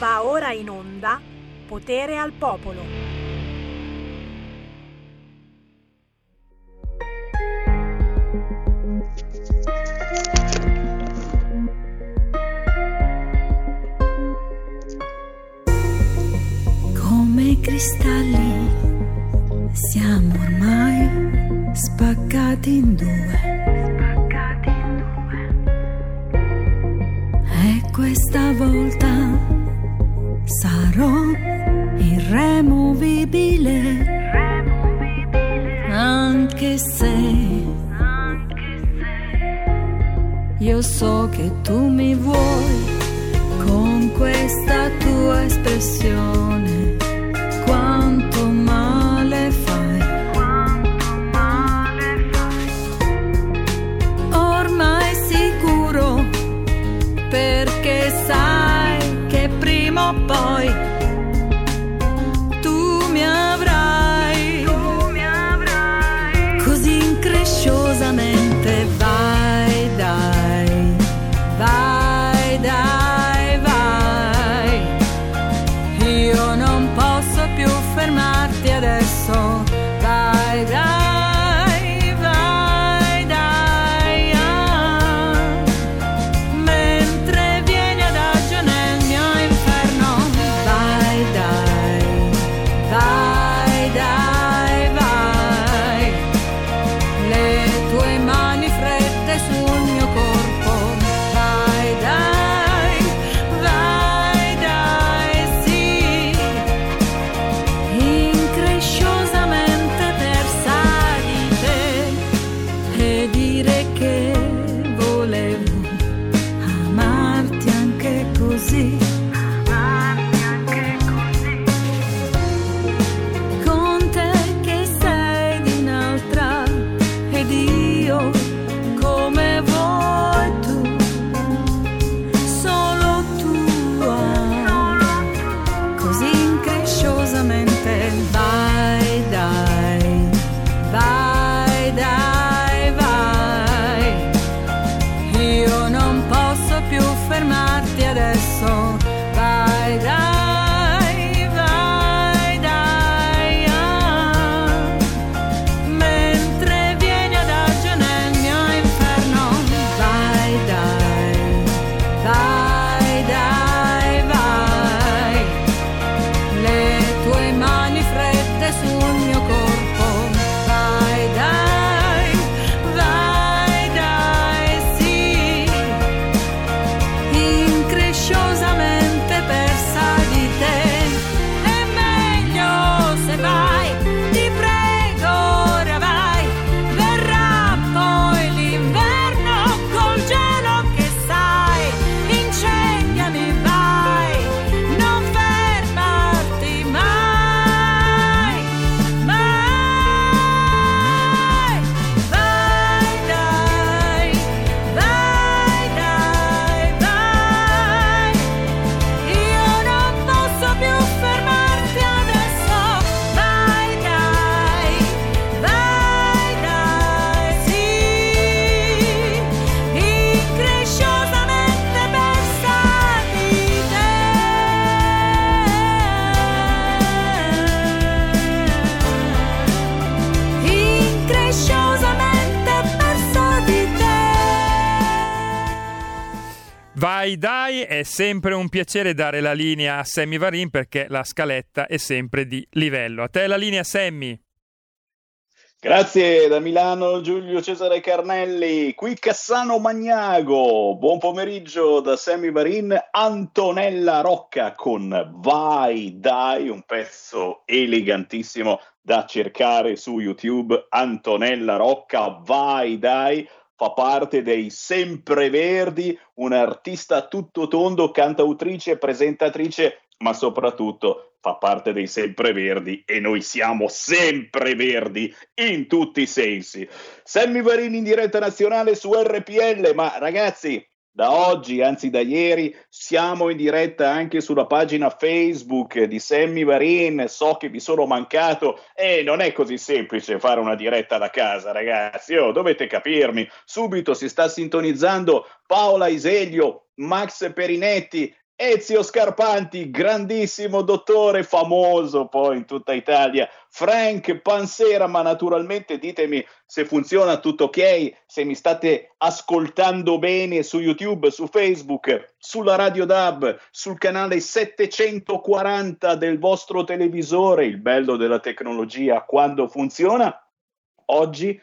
Va ora in onda Potere al Popolo. Come cristalli siamo ormai spaccati in due. E questa volta sarò irremovibile, anche se io so che tu mi vuoi con questa tua espressione. Quanto male fai. Ormai sicuro perché sai prima Vai dai, è sempre un piacere dare la linea a Sammy Varin perché la scaletta è sempre di livello. A te la linea Sammy. Grazie da Milano Giulio Cesare Carnelli, qui Cassano Magnago, buon pomeriggio da Sammy Varin, Antonella Rocca con Vai Dai, un pezzo elegantissimo da cercare su YouTube, Antonella Rocca, Vai Dai, fa parte dei Sempreverdi, un'artista a tutto tondo, cantautrice, presentatrice, ma soprattutto fa parte dei sempreverdi e noi siamo sempreverdi in tutti i sensi. Sammy Varini in diretta nazionale su RPL, ma ragazzi, da oggi, anzi da ieri, siamo in diretta anche sulla pagina Facebook di Sammy Varin. So che vi sono mancato e non è così semplice fare una diretta da casa, ragazzi. Oh, dovete capirmi. Subito si sta sintonizzando Paola Iselio, Max Perinetti Ezio Scarpanti, grandissimo dottore, famoso poi in tutta Italia, Frank Pansera, ma naturalmente ditemi se funziona tutto ok, se mi state ascoltando bene su YouTube, su Facebook, sulla Radio DAB, sul canale 740 del vostro televisore, il bello della tecnologia quando funziona. Oggi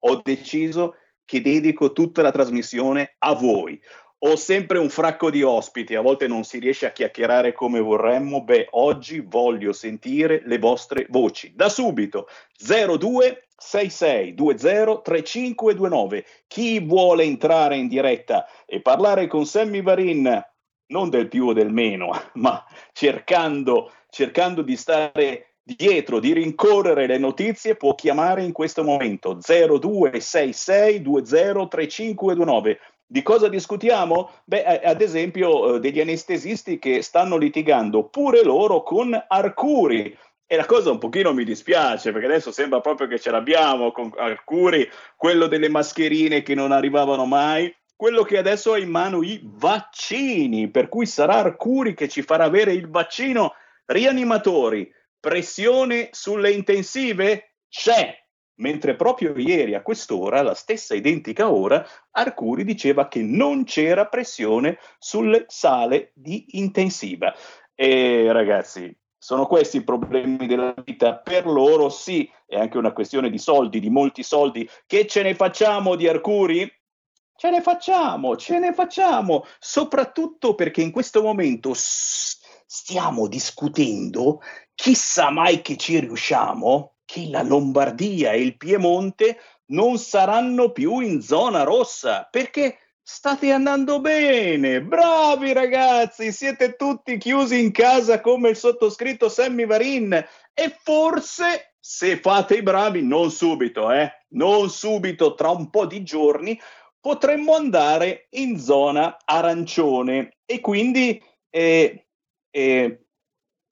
ho deciso che dedico tutta la trasmissione a voi ho sempre un fracco di ospiti, a volte non si riesce a chiacchierare come vorremmo. Beh, oggi voglio sentire le vostre voci. Da subito 02 6620 3529. Chi vuole entrare in diretta e parlare con Sammy Varin, non del più o del meno, ma cercando, cercando di stare dietro, di rincorrere le notizie, può chiamare in questo momento 026620 3529. Di cosa discutiamo? Beh, ad esempio, eh, degli anestesisti che stanno litigando pure loro con Arcuri. E la cosa un pochino mi dispiace perché adesso sembra proprio che ce l'abbiamo con Arcuri, quello delle mascherine che non arrivavano mai, quello che adesso ha in mano i vaccini, per cui sarà Arcuri che ci farà avere il vaccino. Rianimatori, pressione sulle intensive? C'è, mentre proprio ieri a quest'ora, la stessa identica ora, Arcuri diceva che non c'era pressione sulle sale di intensiva. E ragazzi, sono questi i problemi della vita per loro, sì, è anche una questione di soldi, di molti soldi. Che ce ne facciamo di Arcuri? Ce ne facciamo, ce ne facciamo, soprattutto perché in questo momento stiamo discutendo, chissà mai che ci riusciamo, che la Lombardia e il Piemonte non saranno più in zona rossa perché state andando bene. Bravi ragazzi, siete tutti chiusi in casa come il sottoscritto Sammy Varin. E forse se fate i bravi, non subito, eh, non subito, tra un po' di giorni potremmo andare in zona arancione. E quindi, eh, eh,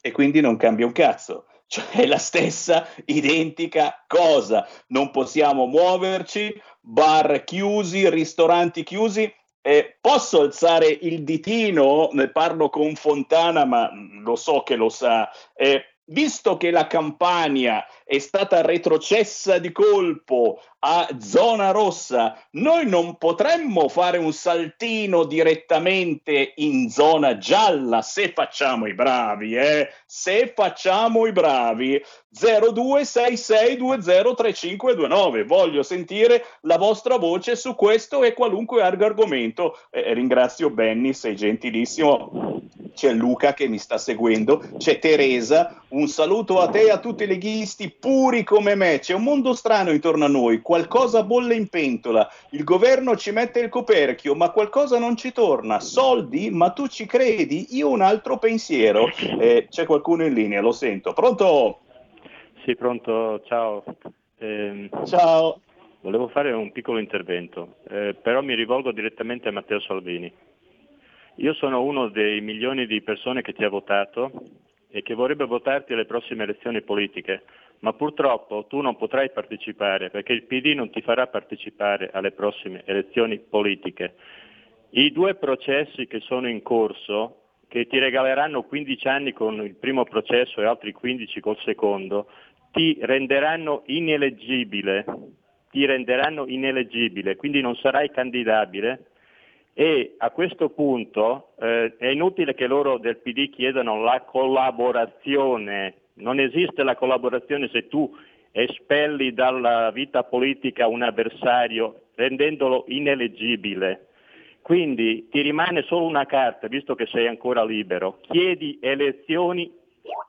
e quindi non cambia un cazzo cioè la stessa identica cosa. Non possiamo muoverci, bar chiusi, ristoranti chiusi. Eh, posso alzare il ditino? Ne parlo con Fontana, ma lo so che lo sa. Eh, visto che la Campania è stata retrocessa di colpo a zona rossa, noi non potremmo fare un saltino direttamente in zona gialla se facciamo i bravi, eh? Se facciamo i bravi. 0266203529. Voglio sentire la vostra voce su questo e qualunque argomento. Eh, ringrazio Benny, sei gentilissimo. C'è Luca che mi sta seguendo, c'è Teresa. Un saluto a te e a tutti i leghisti puri come me. C'è un mondo strano intorno a noi, qualcosa bolle in pentola. Il governo ci mette il coperchio, ma qualcosa non ci torna. Soldi, ma tu ci credi? Io un altro pensiero. Eh, c'è qualcuno in linea, lo sento. Pronto? Sì, pronto, ciao. Eh, Ciao. volevo fare un piccolo intervento, eh, però mi rivolgo direttamente a Matteo Salvini. Io sono uno dei milioni di persone che ti ha votato e che vorrebbe votarti alle prossime elezioni politiche, ma purtroppo tu non potrai partecipare perché il PD non ti farà partecipare alle prossime elezioni politiche. I due processi che sono in corso, che ti regaleranno 15 anni con il primo processo e altri 15 col secondo, ti renderanno ineleggibile, ti renderanno ineleggibile, quindi non sarai candidabile. E a questo punto eh, è inutile che loro del PD chiedano la collaborazione, non esiste la collaborazione se tu espelli dalla vita politica un avversario rendendolo ineleggibile. Quindi ti rimane solo una carta, visto che sei ancora libero, chiedi elezioni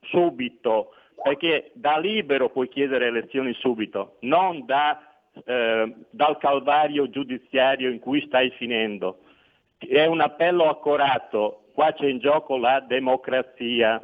subito, perché da libero puoi chiedere elezioni subito, non da, eh, dal calvario giudiziario in cui stai finendo. È un appello accorato, qua c'è in gioco la democrazia.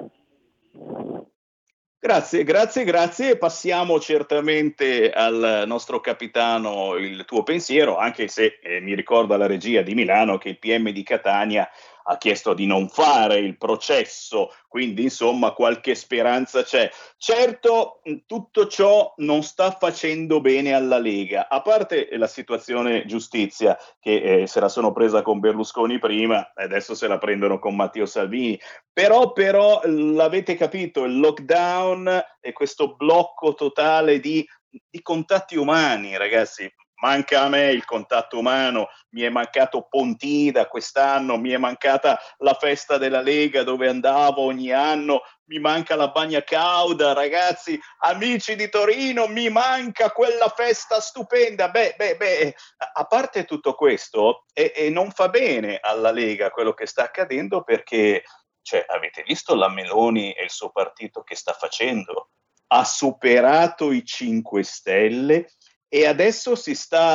Grazie, grazie, grazie. Passiamo certamente al nostro capitano il tuo pensiero, anche se eh, mi ricorda la regia di Milano che il PM di Catania ha chiesto di non fare il processo, quindi insomma qualche speranza c'è. Certo, tutto ciò non sta facendo bene alla Lega, a parte la situazione giustizia che eh, se la sono presa con Berlusconi prima adesso se la prendono con Matteo Salvini, però, però l'avete capito, il lockdown e questo blocco totale di di contatti umani, ragazzi manca a me il contatto umano, mi è mancato Pontida quest'anno, mi è mancata la festa della Lega dove andavo ogni anno, mi manca la bagna cauda, ragazzi, amici di Torino, mi manca quella festa stupenda. Beh, beh, beh, a parte tutto questo, e, e non fa bene alla Lega quello che sta accadendo perché, cioè, avete visto la Meloni e il suo partito che sta facendo? Ha superato i 5 Stelle e adesso si sta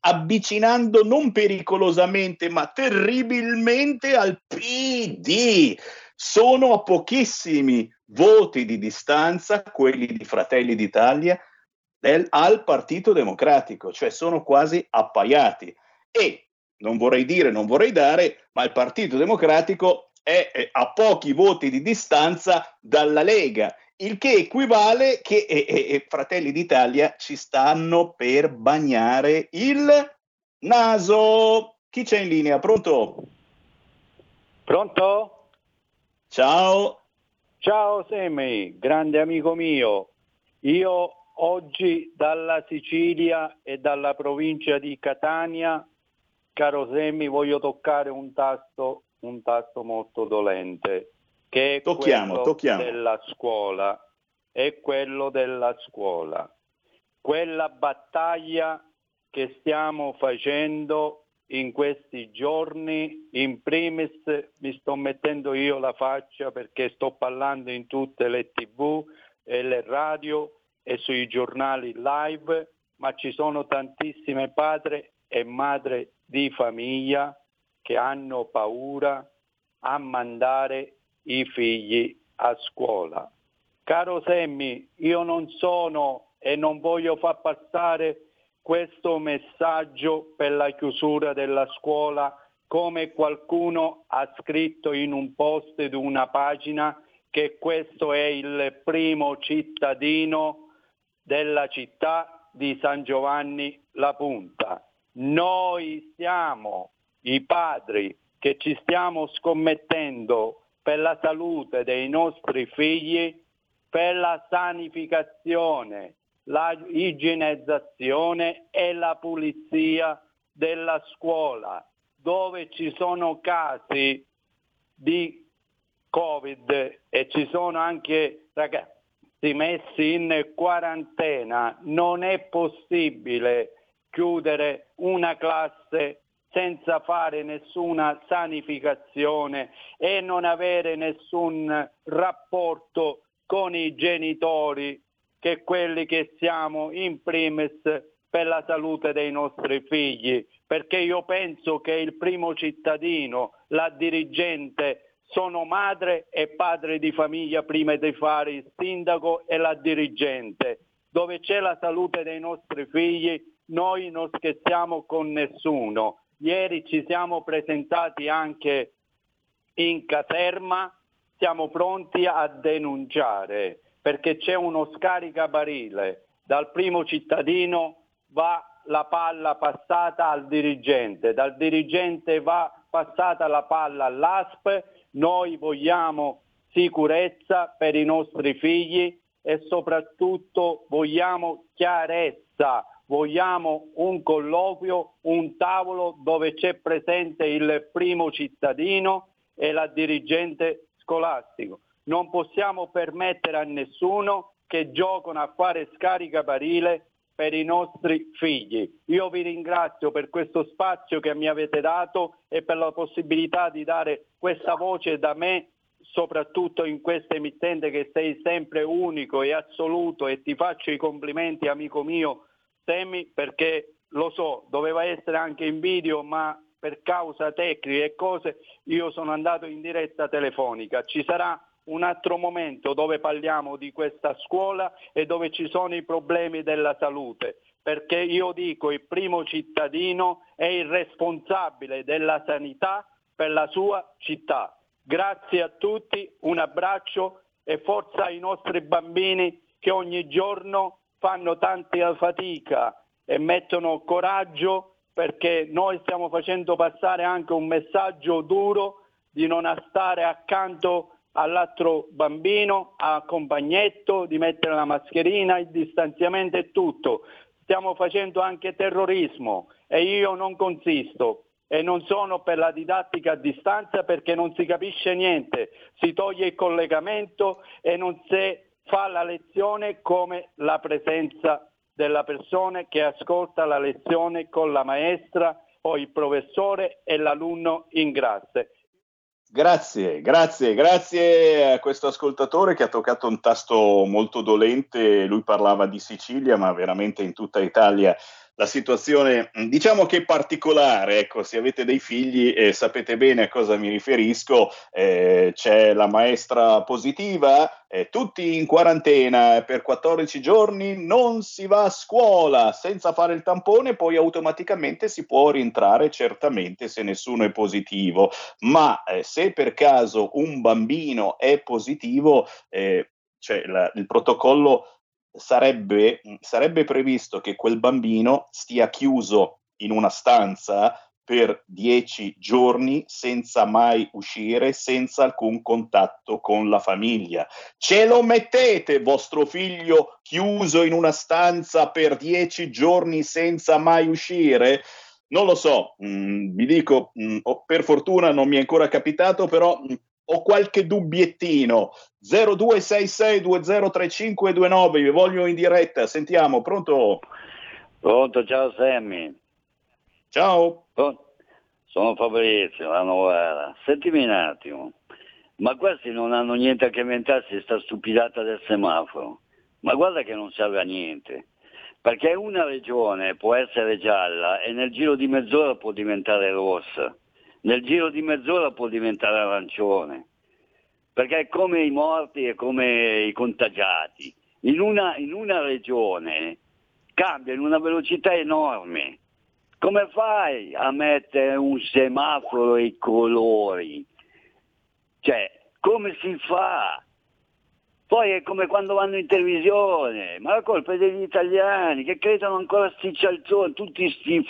avvicinando non pericolosamente ma terribilmente al PD. Sono a pochissimi voti di distanza quelli di Fratelli d'Italia del, al Partito Democratico, cioè sono quasi appaiati. E non vorrei dire, non vorrei dare, ma il Partito Democratico è a pochi voti di distanza dalla Lega il che equivale che eh, eh, Fratelli d'Italia ci stanno per bagnare il naso. Chi c'è in linea? Pronto? Pronto? Ciao. Ciao Semi, grande amico mio. Io oggi dalla Sicilia e dalla provincia di Catania, caro Semi, voglio toccare un tasto, un tasto molto dolente che è tocchiamo, quello tocchiamo. della scuola, è quello della scuola. Quella battaglia che stiamo facendo in questi giorni, in primis mi sto mettendo io la faccia perché sto parlando in tutte le tv e le radio e sui giornali live, ma ci sono tantissime padri e madri di famiglia che hanno paura a mandare i figli a scuola. Caro Semmi, io non sono e non voglio far passare questo messaggio per la chiusura della scuola come qualcuno ha scritto in un post di una pagina che questo è il primo cittadino della città di San Giovanni La Punta. Noi siamo i padri che ci stiamo scommettendo per la salute dei nostri figli, per la sanificazione, la igienizzazione e la pulizia della scuola, dove ci sono casi di Covid e ci sono anche ragazzi messi in quarantena, non è possibile chiudere una classe senza fare nessuna sanificazione e non avere nessun rapporto con i genitori, che quelli che siamo in primis per la salute dei nostri figli, perché io penso che il primo cittadino, la dirigente, sono madre e padre di famiglia prima di fare il sindaco e la dirigente. Dove c'è la salute dei nostri figli, noi non scherziamo con nessuno Ieri ci siamo presentati anche in caserma, siamo pronti a denunciare perché c'è uno scaricabarile. Dal primo cittadino va la palla passata al dirigente, dal dirigente va passata la palla all'ASP, noi vogliamo sicurezza per i nostri figli e soprattutto vogliamo chiarezza vogliamo un colloquio, un tavolo dove c'è presente il primo cittadino e la dirigente scolastico. Non possiamo permettere a nessuno che giocano a fare scaricabarile per i nostri figli. Io vi ringrazio per questo spazio che mi avete dato e per la possibilità di dare questa voce da me, soprattutto in questa emittente che sei sempre unico e assoluto e ti faccio i complimenti amico mio Semi perché lo so, doveva essere anche in video, ma per causa tecnica e cose io sono andato in diretta telefonica. Ci sarà un altro momento dove parliamo di questa scuola e dove ci sono i problemi della salute. perché io dico il primo cittadino è il responsabile della sanità per la sua città. Grazie a tutti, un abbraccio e forza ai nostri bambini che ogni giorno fanno tanta fatica e mettono coraggio perché noi stiamo facendo passare anche un messaggio duro di non stare accanto all'altro bambino, a compagnetto, di mettere la mascherina, il distanziamento e tutto. Stiamo facendo anche terrorismo e io non consisto e non sono per la didattica a distanza perché non si capisce niente, si toglie il collegamento e non si fa la lezione come la presenza della persona che ascolta la lezione con la maestra o il professore e l'alunno in classe. Grazie, grazie, grazie a questo ascoltatore che ha toccato un tasto molto dolente. Lui parlava di Sicilia, ma veramente in tutta Italia la situazione diciamo che particolare, ecco, se avete dei figli eh, sapete bene a cosa mi riferisco, eh, c'è la maestra positiva, eh, tutti in quarantena per 14 giorni, non si va a scuola senza fare il tampone, poi automaticamente si può rientrare certamente se nessuno è positivo, ma eh, se per caso un bambino è positivo, eh, cioè la, il protocollo sarebbe, sarebbe previsto che quel bambino stia chiuso in una stanza per dieci giorni senza mai uscire, senza alcun contatto con la famiglia. Ce lo mettete vostro figlio chiuso in una stanza per dieci giorni senza mai uscire? Non lo so, mm, vi dico, mm, per fortuna non mi è ancora capitato, però mm, ho qualche dubbiettino. 0266203529, vi voglio in diretta. Sentiamo, pronto? Pronto, ciao Sammy. Ciao. Sono Fabrizio, la Novara. Sentimi un attimo, ma questi non hanno niente a che inventarsi sta stupidata del semaforo. Ma guarda che non serve a niente. Perché una regione può essere gialla e nel giro di mezz'ora può diventare rossa nel giro di mezz'ora può diventare arancione, perché è come i morti e come i contagiati. In una, in una regione cambia in una velocità enorme. Come fai a mettere un semaforo e i colori? Cioè, come si fa? Poi è come quando vanno in televisione, ma la colpa è degli italiani che credono ancora sti cialzoni, tutti sti,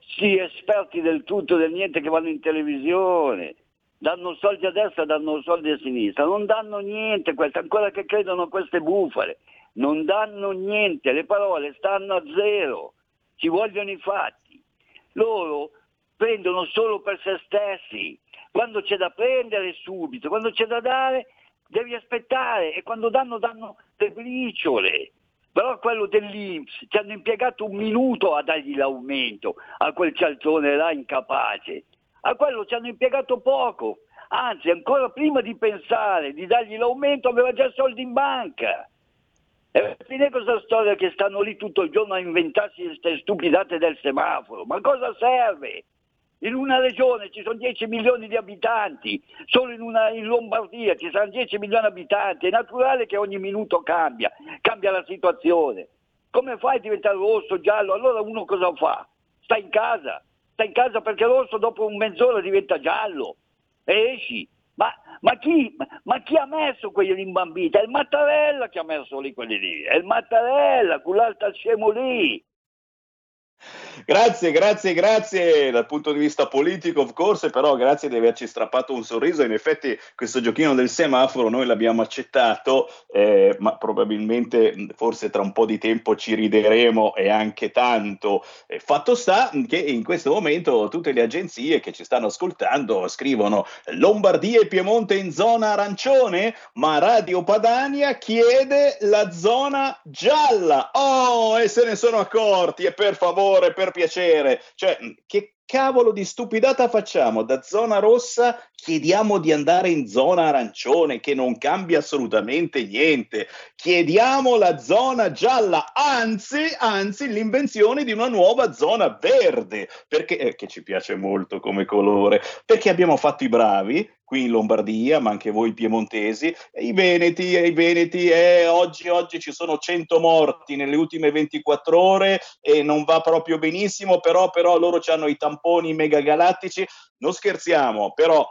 sti esperti del tutto, del niente che vanno in televisione. Danno soldi a destra, danno soldi a sinistra, non danno niente queste, ancora che credono a queste bufale, non danno niente, le parole stanno a zero, ci vogliono i fatti. Loro prendono solo per se stessi, quando c'è da prendere subito, quando c'è da dare devi aspettare e quando danno danno le briciole. Però quello dell'Inps ci hanno impiegato un minuto a dargli l'aumento a quel cialzone là incapace. A quello ci hanno impiegato poco. Anzi, ancora prima di pensare di dargli l'aumento aveva già soldi in banca. E fine questa storia che stanno lì tutto il giorno a inventarsi queste stupidate del semaforo. Ma cosa serve? In una regione ci sono 10 milioni di abitanti, solo in, una, in, Lombardia ci saranno 10 milioni di abitanti, è naturale che ogni minuto cambia, cambia la situazione. Come fai a diventare rosso, giallo? Allora uno cosa fa? Sta in casa, sta in casa perché rosso dopo un mezz'ora diventa giallo e esci. Ma, ma, chi, ma, chi, ha messo quelli rimbambiti? È il Mattarella che ha messo lì quelli lì, è il Mattarella, quell'altro scemo lì. Grazie, grazie, grazie dal punto di vista politico, of course, però grazie di averci strappato un sorriso. In effetti questo giochino del semaforo noi l'abbiamo accettato, eh, ma probabilmente forse tra un po' di tempo ci rideremo e anche tanto. Eh, fatto sta che in questo momento tutte le agenzie che ci stanno ascoltando scrivono Lombardia e Piemonte in zona arancione, ma Radio Padania chiede la zona gialla. Oh, e se ne sono accorti e per favore, per piacere, cioè che cavolo di stupidata facciamo? Da zona rossa chiediamo di andare in zona arancione, che non cambia assolutamente niente. Chiediamo la zona gialla, anzi, anzi, l'invenzione di una nuova zona verde, perché eh, che ci piace molto come colore, perché abbiamo fatto i bravi qui in Lombardia, ma anche voi piemontesi, e i veneti, e i veneti, eh, oggi, oggi ci sono 100 morti nelle ultime 24 ore e non va proprio benissimo, però, però loro hanno i tamponi megagalattici, non scherziamo, però,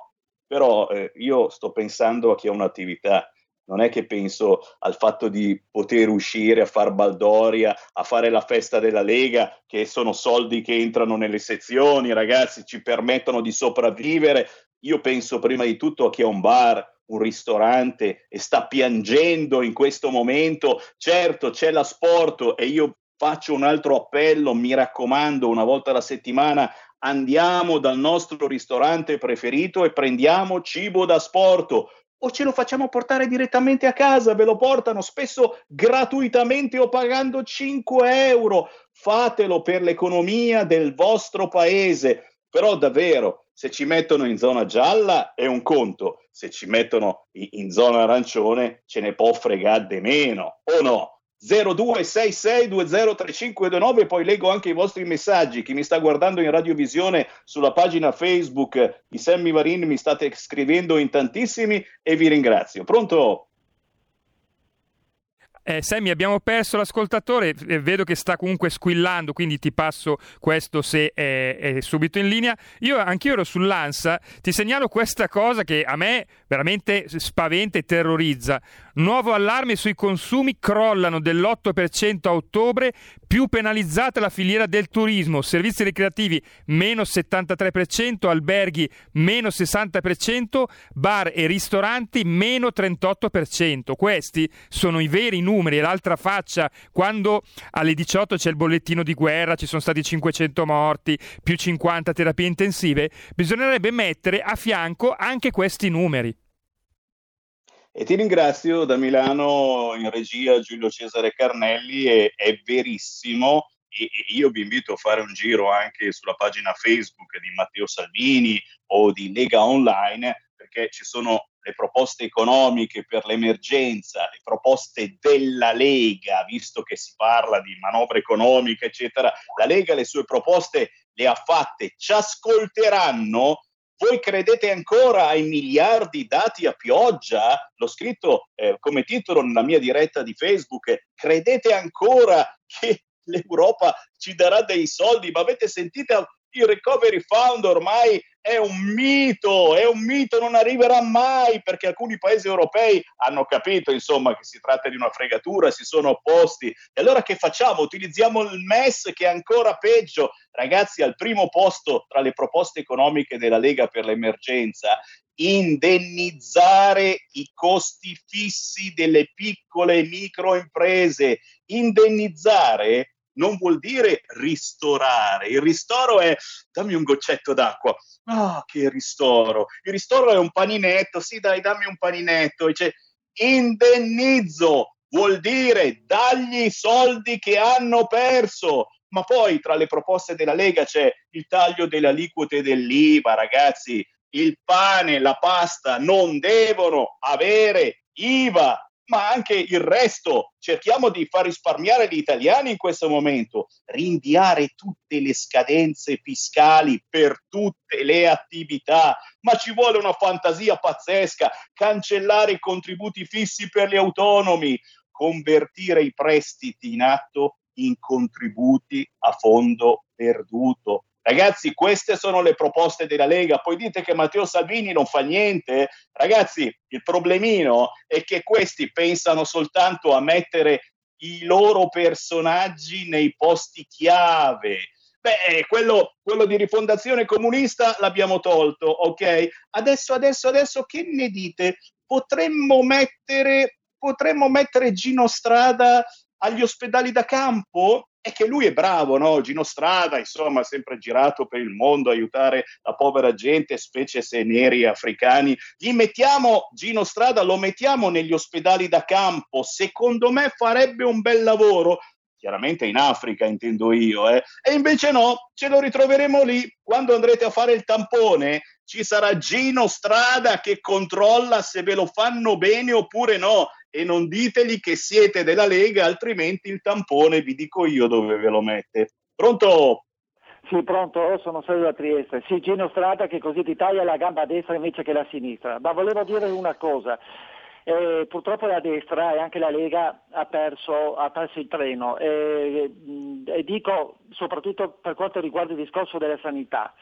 però eh, io sto pensando a chi ha un'attività, non è che penso al fatto di poter uscire a far baldoria, a fare la festa della Lega, che sono soldi che entrano nelle sezioni, ragazzi, ci permettono di sopravvivere. Io penso prima di tutto a chi ha un bar, un ristorante e sta piangendo in questo momento. Certo, c'è l'asporto e io faccio un altro appello, mi raccomando, una volta alla settimana andiamo dal nostro ristorante preferito e prendiamo cibo da sporto o ce lo facciamo portare direttamente a casa, ve lo portano spesso gratuitamente o pagando 5 euro. Fatelo per l'economia del vostro paese. Però davvero, se ci mettono in zona gialla è un conto, se ci mettono in zona arancione ce ne può fregare di meno, o no? 0266203529 poi leggo anche i vostri messaggi. Chi mi sta guardando in radiovisione sulla pagina Facebook di Sammy Varin mi state scrivendo in tantissimi e vi ringrazio. Pronto eh, Sammy, abbiamo perso l'ascoltatore, eh, vedo che sta comunque squillando, quindi ti passo questo se è, è subito in linea. Io anch'io ero sull'ANSA, ti segnalo questa cosa che a me veramente spaventa e terrorizza. Nuovo allarme sui consumi crollano dell'8% a ottobre, più penalizzata la filiera del turismo, servizi ricreativi meno 73%, alberghi meno 60%, bar e ristoranti meno 38%. Questi sono i veri numeri e l'altra faccia quando alle 18 c'è il bollettino di guerra, ci sono stati 500 morti, più 50 terapie intensive, bisognerebbe mettere a fianco anche questi numeri. E ti ringrazio da Milano in regia Giulio Cesare Carnelli, e, è verissimo. E, e io vi invito a fare un giro anche sulla pagina Facebook di Matteo Salvini o di Lega Online, perché ci sono le proposte economiche per l'emergenza, le proposte della Lega, visto che si parla di manovra economica, eccetera. La Lega le sue proposte le ha fatte, ci ascolteranno voi credete ancora ai miliardi dati a pioggia? L'ho scritto eh, come titolo nella mia diretta di Facebook. Credete ancora che l'Europa ci darà dei soldi? Ma avete sentito il recovery fund ormai è un mito, è un mito, non arriverà mai perché alcuni paesi europei hanno capito insomma che si tratta di una fregatura, si sono opposti. E allora che facciamo? Utilizziamo il MES che è ancora peggio. Ragazzi, al primo posto tra le proposte economiche della Lega per l'emergenza, indennizzare i costi fissi delle piccole e micro imprese, indennizzare non vuol dire ristorare. Il ristoro è dammi un goccetto d'acqua. Ah, che ristoro. Il ristoro è un paninetto. Sì, dai, dammi un paninetto. Dice, indennizzo vuol dire dagli i soldi che hanno perso. Ma poi tra le proposte della Lega c'è il taglio delle aliquote dell'IVA, ragazzi. Il pane, la pasta non devono avere IVA ma anche il resto. Cerchiamo di far risparmiare gli italiani in questo momento, rinviare tutte le scadenze fiscali per tutte le attività, ma ci vuole una fantasia pazzesca, cancellare i contributi fissi per gli autonomi, convertire i prestiti in atto in contributi a fondo perduto, Ragazzi, queste sono le proposte della Lega. Poi dite che Matteo Salvini non fa niente. Ragazzi, il problemino è che questi pensano soltanto a mettere i loro personaggi nei posti chiave. Beh, quello, quello di rifondazione comunista l'abbiamo tolto, ok? Adesso, adesso, adesso che ne dite? Potremmo mettere, potremmo mettere Gino Strada agli ospedali da campo? È che lui è bravo, no? Gino Strada, insomma, sempre girato per il mondo a aiutare la povera gente, specie se neri africani. Gli mettiamo Gino Strada, lo mettiamo negli ospedali da campo, secondo me farebbe un bel lavoro. Chiaramente in Africa intendo io, eh. e invece no, ce lo ritroveremo lì. Quando andrete a fare il tampone ci sarà Gino Strada che controlla se ve lo fanno bene oppure no e non ditegli che siete della Lega, altrimenti il tampone vi dico io dove ve lo mette. Pronto? Sì, pronto, sono Sergio da Trieste. Sì, Gino Strada che così ti taglia la gamba destra invece che la sinistra. Ma volevo dire una cosa. Eh, purtroppo la destra e anche la Lega ha perso, ha perso il treno e, mh, e dico soprattutto per quanto riguarda il discorso della sanità.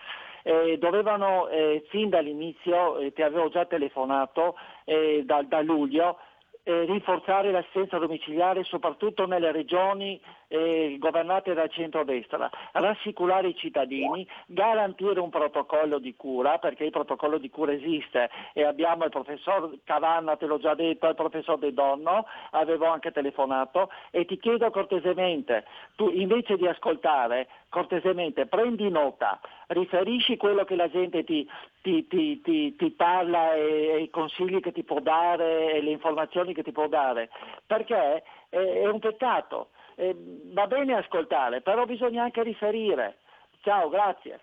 Eh, dovevano eh, fin dall'inizio, eh, ti avevo già telefonato eh, da, da luglio, eh, rinforzare l'assistenza domiciliare soprattutto nelle regioni eh, governate dal centro-destra, rassicurare i cittadini, garantire un protocollo di cura, perché il protocollo di cura esiste e abbiamo il professor Cavanna, te l'ho già detto, il professor De Donno, avevo anche telefonato e ti chiedo cortesemente, tu invece di ascoltare, cortesemente prendi nota, riferisci quello che la gente ti, ti, ti, ti, parla e, e i consigli che ti può dare e le informazioni che ti può dare, perché è, è un peccato. Eh, va bene ascoltare, però bisogna anche riferire. Ciao, grazie.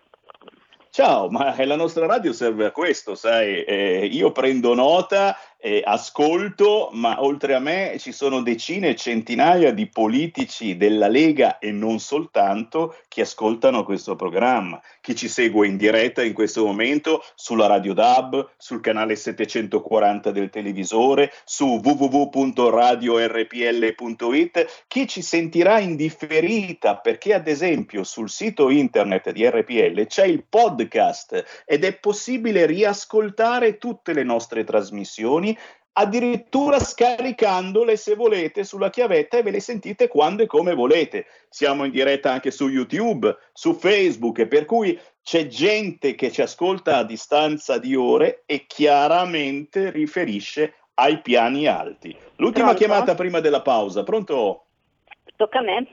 Ciao, ma la nostra radio serve a questo, sai, eh, io prendo nota, eh, ascolto, ma oltre a me ci sono decine e centinaia di politici della Lega e non soltanto che ascoltano questo programma, chi ci segue in diretta in questo momento sulla radio DAB, sul canale 740 del televisore, su www.radiorpl.it, chi ci sentirà in differita perché ad esempio sul sito internet di RPL c'è il podcast ed è possibile riascoltare tutte le nostre trasmissioni addirittura scaricandole se volete sulla chiavetta e ve le sentite quando e come volete. Siamo in diretta anche su YouTube, su Facebook, e per cui c'è gente che ci ascolta a distanza di ore e chiaramente riferisce ai piani alti. L'ultima Pronto? chiamata prima della pausa. Pronto? Tocca a me?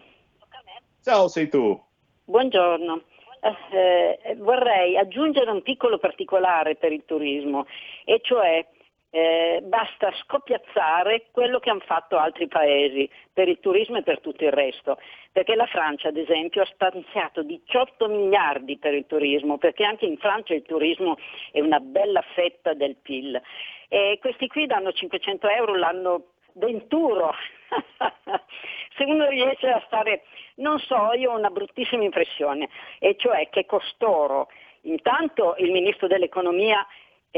Ciao, sei tu. Buongiorno. Eh, eh, vorrei aggiungere un piccolo particolare per il turismo, e cioè eh, basta scoppiazzare quello che hanno fatto altri paesi per il turismo e per tutto il resto, perché la Francia ad esempio ha stanziato 18 miliardi per il turismo, perché anche in Francia il turismo è una bella fetta del PIL. E questi qui danno 500 euro l'anno venturo. Se uno riesce a stare, non so, io ho una bruttissima impressione, e cioè che costoro, intanto il ministro dell'economia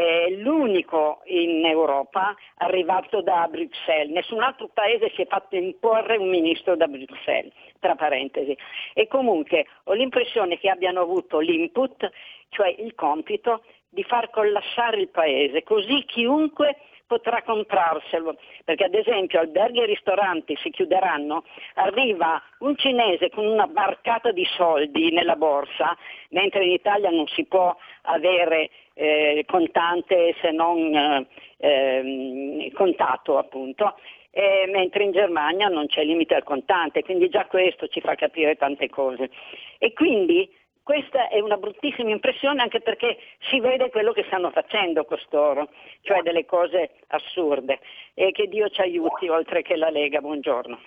è l'unico in Europa arrivato da Bruxelles, nessun altro paese si è fatto imporre un ministro da Bruxelles, tra parentesi. E comunque ho l'impressione che abbiano avuto l'input, cioè il compito di far collassare il paese, così chiunque potrà comprarselo, perché ad esempio alberghi e ristoranti si chiuderanno, arriva un cinese con una barcata di soldi nella borsa, mentre in Italia non si può avere eh, contante se non eh, ehm, contato appunto, eh, mentre in Germania non c'è limite al contante, quindi già questo ci fa capire tante cose. E quindi questa è una bruttissima impressione anche perché si vede quello che stanno facendo costoro, cioè delle cose assurde. E che Dio ci aiuti oltre che la Lega. Buongiorno.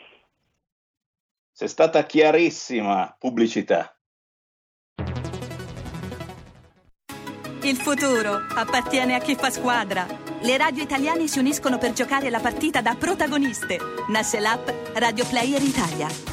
Sei stata chiarissima pubblicità. Il futuro appartiene a chi fa squadra. Le radio italiane si uniscono per giocare la partita da protagoniste. Nasce l'app Radio Player Italia.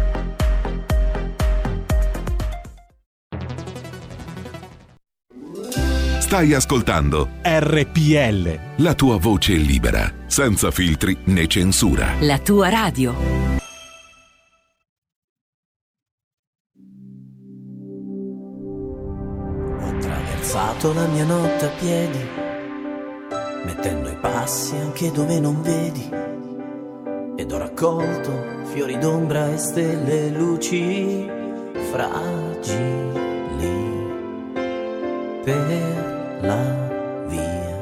Stai ascoltando RPL. la tua voce libera, senza filtri né censura. La tua radio. Ho attraversato la mia notte a piedi, mettendo i passi anche dove non vedi. Ed ho raccolto fiori d'ombra e stelle luci fragili per la via.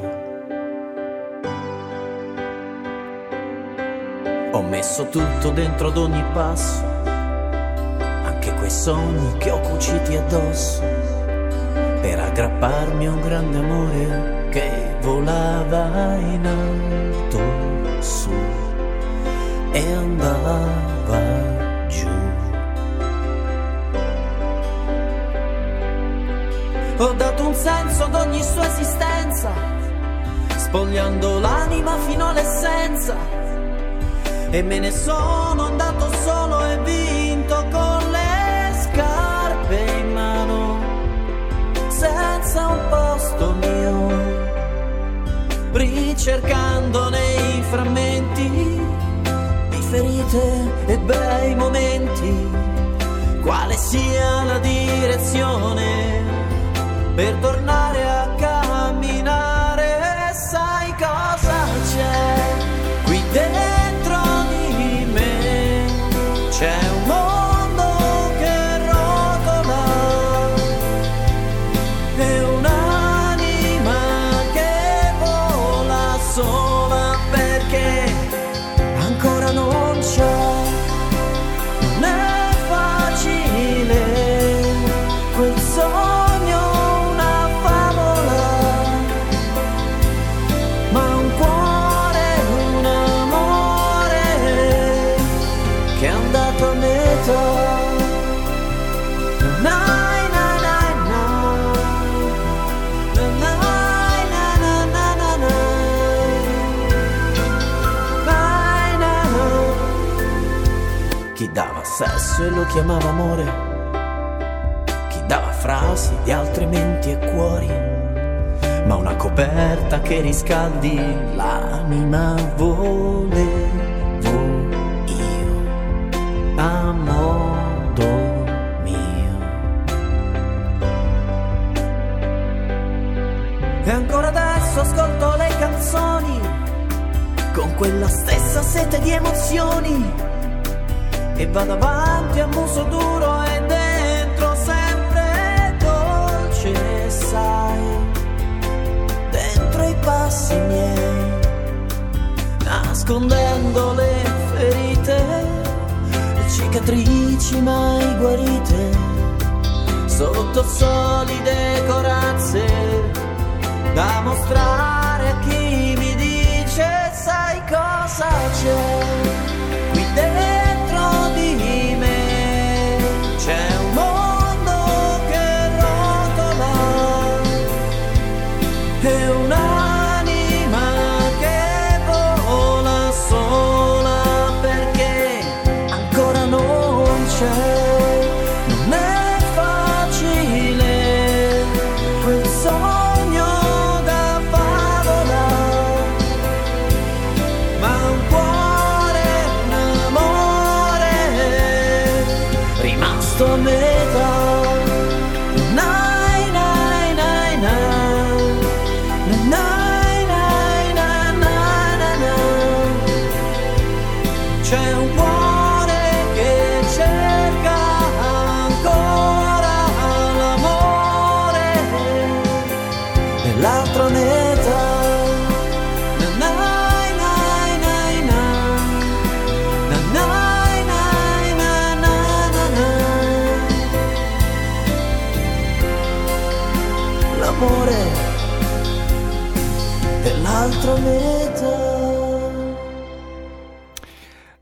Ho messo tutto dentro ad ogni passo, anche quei sogni che ho cuciti addosso, per aggrapparmi a un grande amore che volava in alto su e andava giù. Ho dato un senso ad ogni sua esistenza, spogliando l'anima fino all'essenza. E me ne sono andato solo e vinto con le scarpe in mano, senza un posto mio, ricercando nei frammenti di ferite e bei momenti, quale sia la direzione per tornare a camminare, sai cosa c'è sesso e lo chiamava amore. Chi dava frasi di altre menti e cuori, ma una coperta che riscaldi l'anima volevo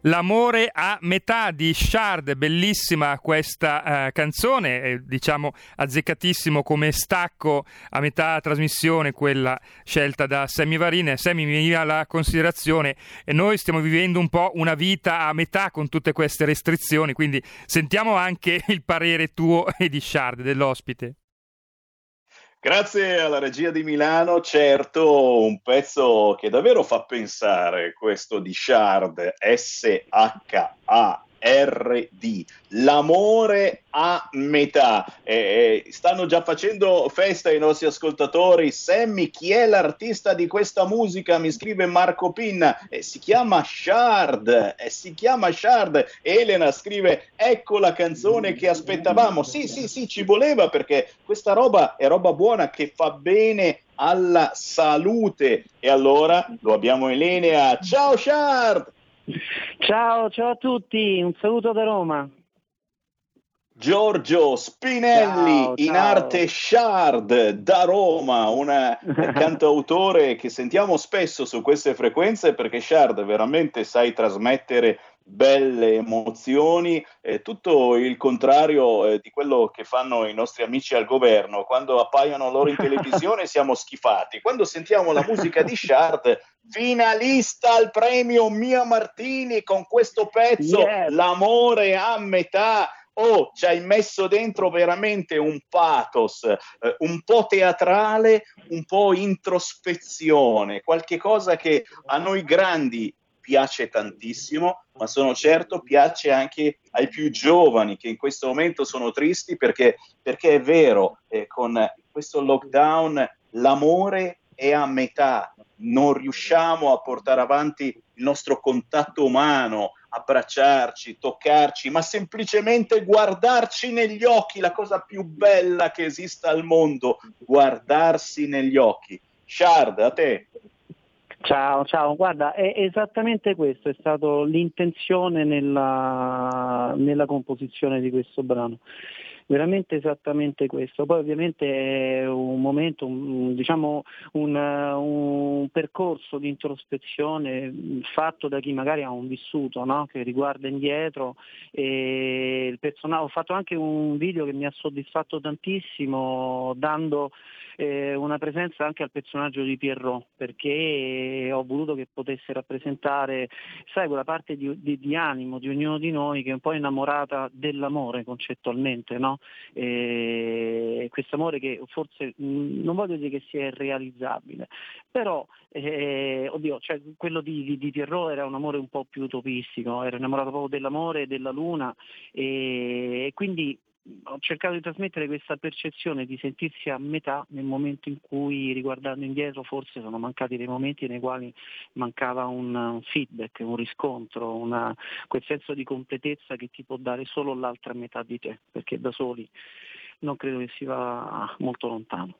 L'amore a metà di Shard, bellissima questa eh, canzone, eh, diciamo azzeccatissimo come stacco a metà trasmissione, quella scelta da Sammy Varin. Sammy mi veniva la considerazione e noi stiamo vivendo un po' una vita a metà con tutte queste restrizioni, quindi sentiamo anche il parere tuo e di Shard, dell'ospite. Grazie alla regia di Milano, certo, un pezzo che davvero fa pensare, questo di Shard, S-H-A-R-D, RD, l'amore a metà. Eh, eh, stanno già facendo festa i nostri ascoltatori. Sammy, chi è l'artista di questa musica? Mi scrive Marco Pinna. Eh, si chiama Shard. Eh, si chiama Shard. Elena scrive: Ecco la canzone che aspettavamo. Sì, sì, sì, ci voleva perché questa roba è roba buona che fa bene alla salute. E allora lo abbiamo in linea. Ciao Shard! Ciao, ciao a tutti, un saluto da Roma. Giorgio Spinelli Ciao, in ciao. arte Shard da Roma, un cantautore che sentiamo spesso su queste frequenze perché Shard veramente sai trasmettere belle emozioni, eh, tutto il contrario eh, di quello che fanno i nostri amici al governo. Quando appaiono loro in televisione siamo schifati. Quando sentiamo la musica di Shard, finalista al premio Mia Martini con questo pezzo Yes. L'amore a metà. Oh, ci hai messo dentro veramente un pathos, eh, un po' teatrale, un po' introspezione, qualche cosa che a noi grandi piace tantissimo, ma sono certo piace anche ai più giovani che in questo momento sono tristi perché, perché è vero, eh, con questo lockdown l'amore è a metà, non riusciamo a portare avanti il nostro contatto umano, abbracciarci, toccarci, ma semplicemente guardarci negli occhi, la cosa più bella che esista al mondo, guardarsi negli occhi. Shard, a te. Ciao, ciao, guarda, è esattamente questo, è stato l'intenzione nella, nella composizione di questo brano. Veramente esattamente questo. Poi ovviamente è un momento, un- diciamo un, un percorso di introspezione fatto da chi magari ha un vissuto, no? che riguarda indietro. Ho fatto anche un video che mi ha soddisfatto tantissimo, dando eh, una presenza anche al personaggio di Pierrot, perché ho voluto che potesse rappresentare, sai, quella parte di, di- di animo di ognuno di noi che è un po' innamorata dell'amore concettualmente, no? E questo amore che forse mh, non voglio dire che sia irrealizzabile, però eh, oddio, cioè, quello di, di, di Pierrot era un amore un po' più utopistico, era innamorato proprio dell'amore e della luna e, e quindi ho cercato di trasmettere questa percezione di sentirsi a metà nel momento in cui, riguardando indietro, forse sono mancati dei momenti nei quali mancava un, un feedback, un riscontro, una- quel senso di completezza che ti può dare solo l'altra metà di te, perché da soli non credo che si va molto lontano.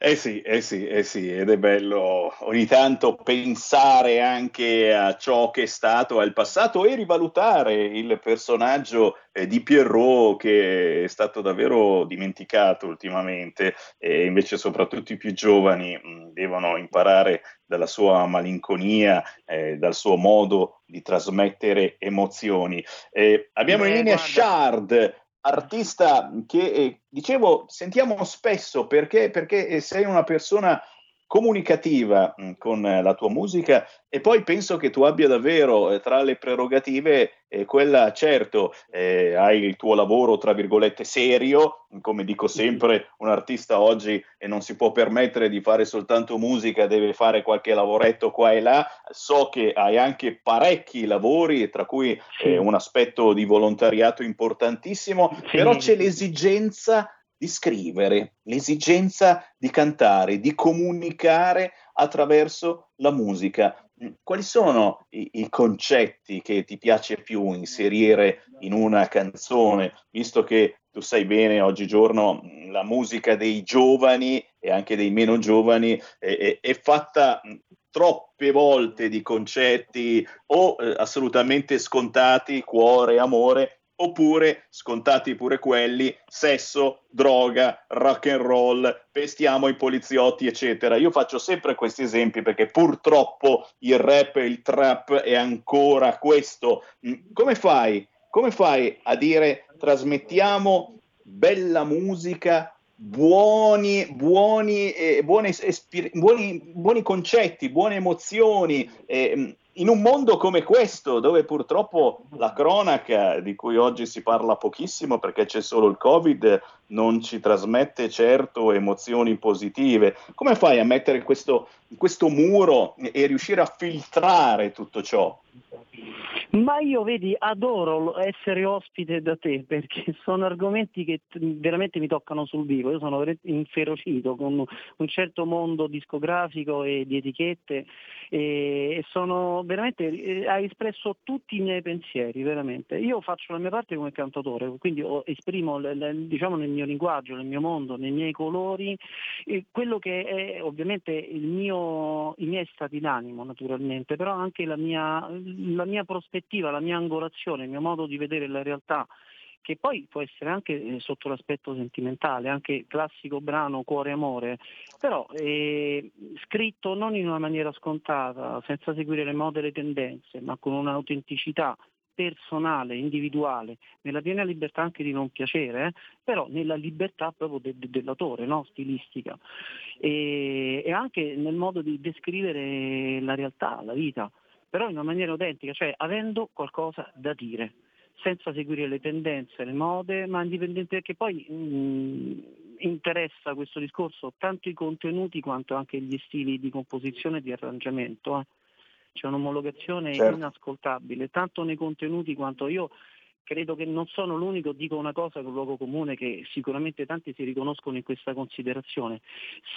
Eh sì, eh sì, eh sì, ed è bello ogni tanto pensare anche a ciò che è stato, al passato e rivalutare il personaggio eh, di Pierrot che è stato davvero dimenticato ultimamente e invece soprattutto i più giovani mh, devono imparare dalla sua malinconia, eh, dal suo modo di trasmettere emozioni. Eh, abbiamo in Beh, linea guarda. Shard, artista che eh, dicevo sentiamo spesso perché, perché eh, sei una persona comunicativa mh, con eh, la tua musica e poi penso che tu abbia davvero eh, tra le prerogative eh, quella certo eh, hai il tuo lavoro tra virgolette serio come dico sempre un artista oggi e non si può permettere di fare soltanto musica deve fare qualche lavoretto qua e là. So che hai anche parecchi lavori tra cui eh, un aspetto di volontariato importantissimo però c'è l'esigenza di scrivere, l'esigenza di cantare, di comunicare attraverso la musica. Mm, Quali sono i, i concetti che ti piace più inserire in una canzone, visto che tu sai bene oggigiorno mm, la musica dei giovani e anche dei meno giovani è, è- è fatta mm, troppe volte di concetti o eh, assolutamente scontati, cuore, amore, oppure scontati pure quelli, sesso, droga, rock and roll, pestiamo i poliziotti, eccetera. Io faccio sempre questi esempi perché purtroppo il rap e il trap è ancora questo. Mm, Come fai? Come fai a dire trasmettiamo bella musica, buoni, buoni, eh, buone espir- buoni, buoni concetti, buone emozioni, eh, in un mondo come questo, dove purtroppo la cronaca, di cui oggi si parla pochissimo perché c'è solo il Covid, non ci trasmette certo emozioni positive. Come fai a mettere questo, questo muro e riuscire a filtrare tutto ciò? Ma io vedi, adoro essere ospite da te perché sono argomenti che veramente mi toccano sul vivo. Io sono inferocito con un certo mondo discografico e di etichette e sono veramente, eh, hai espresso tutti i miei pensieri, veramente. Io faccio la mia parte come cantautore, quindi esprimo diciamo nel mio linguaggio, nel mio mondo, nei miei colori, quello che è ovviamente il mio, i miei stati d'animo naturalmente, però anche la mia, la mia prospettiva, la mia angolazione, il mio modo di vedere la realtà che poi può essere anche eh, sotto l'aspetto sentimentale, anche classico brano cuore amore, però eh, scritto non in una maniera scontata, senza seguire le mode e le tendenze, ma con un'autenticità personale, individuale, nella piena libertà anche di non piacere, eh, però nella libertà proprio de- de- dell'autore, no? stilistica, e, e anche nel modo di descrivere la realtà, la vita, però in una maniera autentica, cioè avendo qualcosa da dire senza seguire le tendenze, le mode, ma indipendente perché poi mh, interessa questo discorso tanto i contenuti quanto anche gli stili di composizione e di arrangiamento. eh. C'è un'omologazione Certo. inascoltabile, tanto nei contenuti quanto io credo che non sono l'unico, dico una cosa con luogo comune che sicuramente tanti si riconoscono in questa considerazione.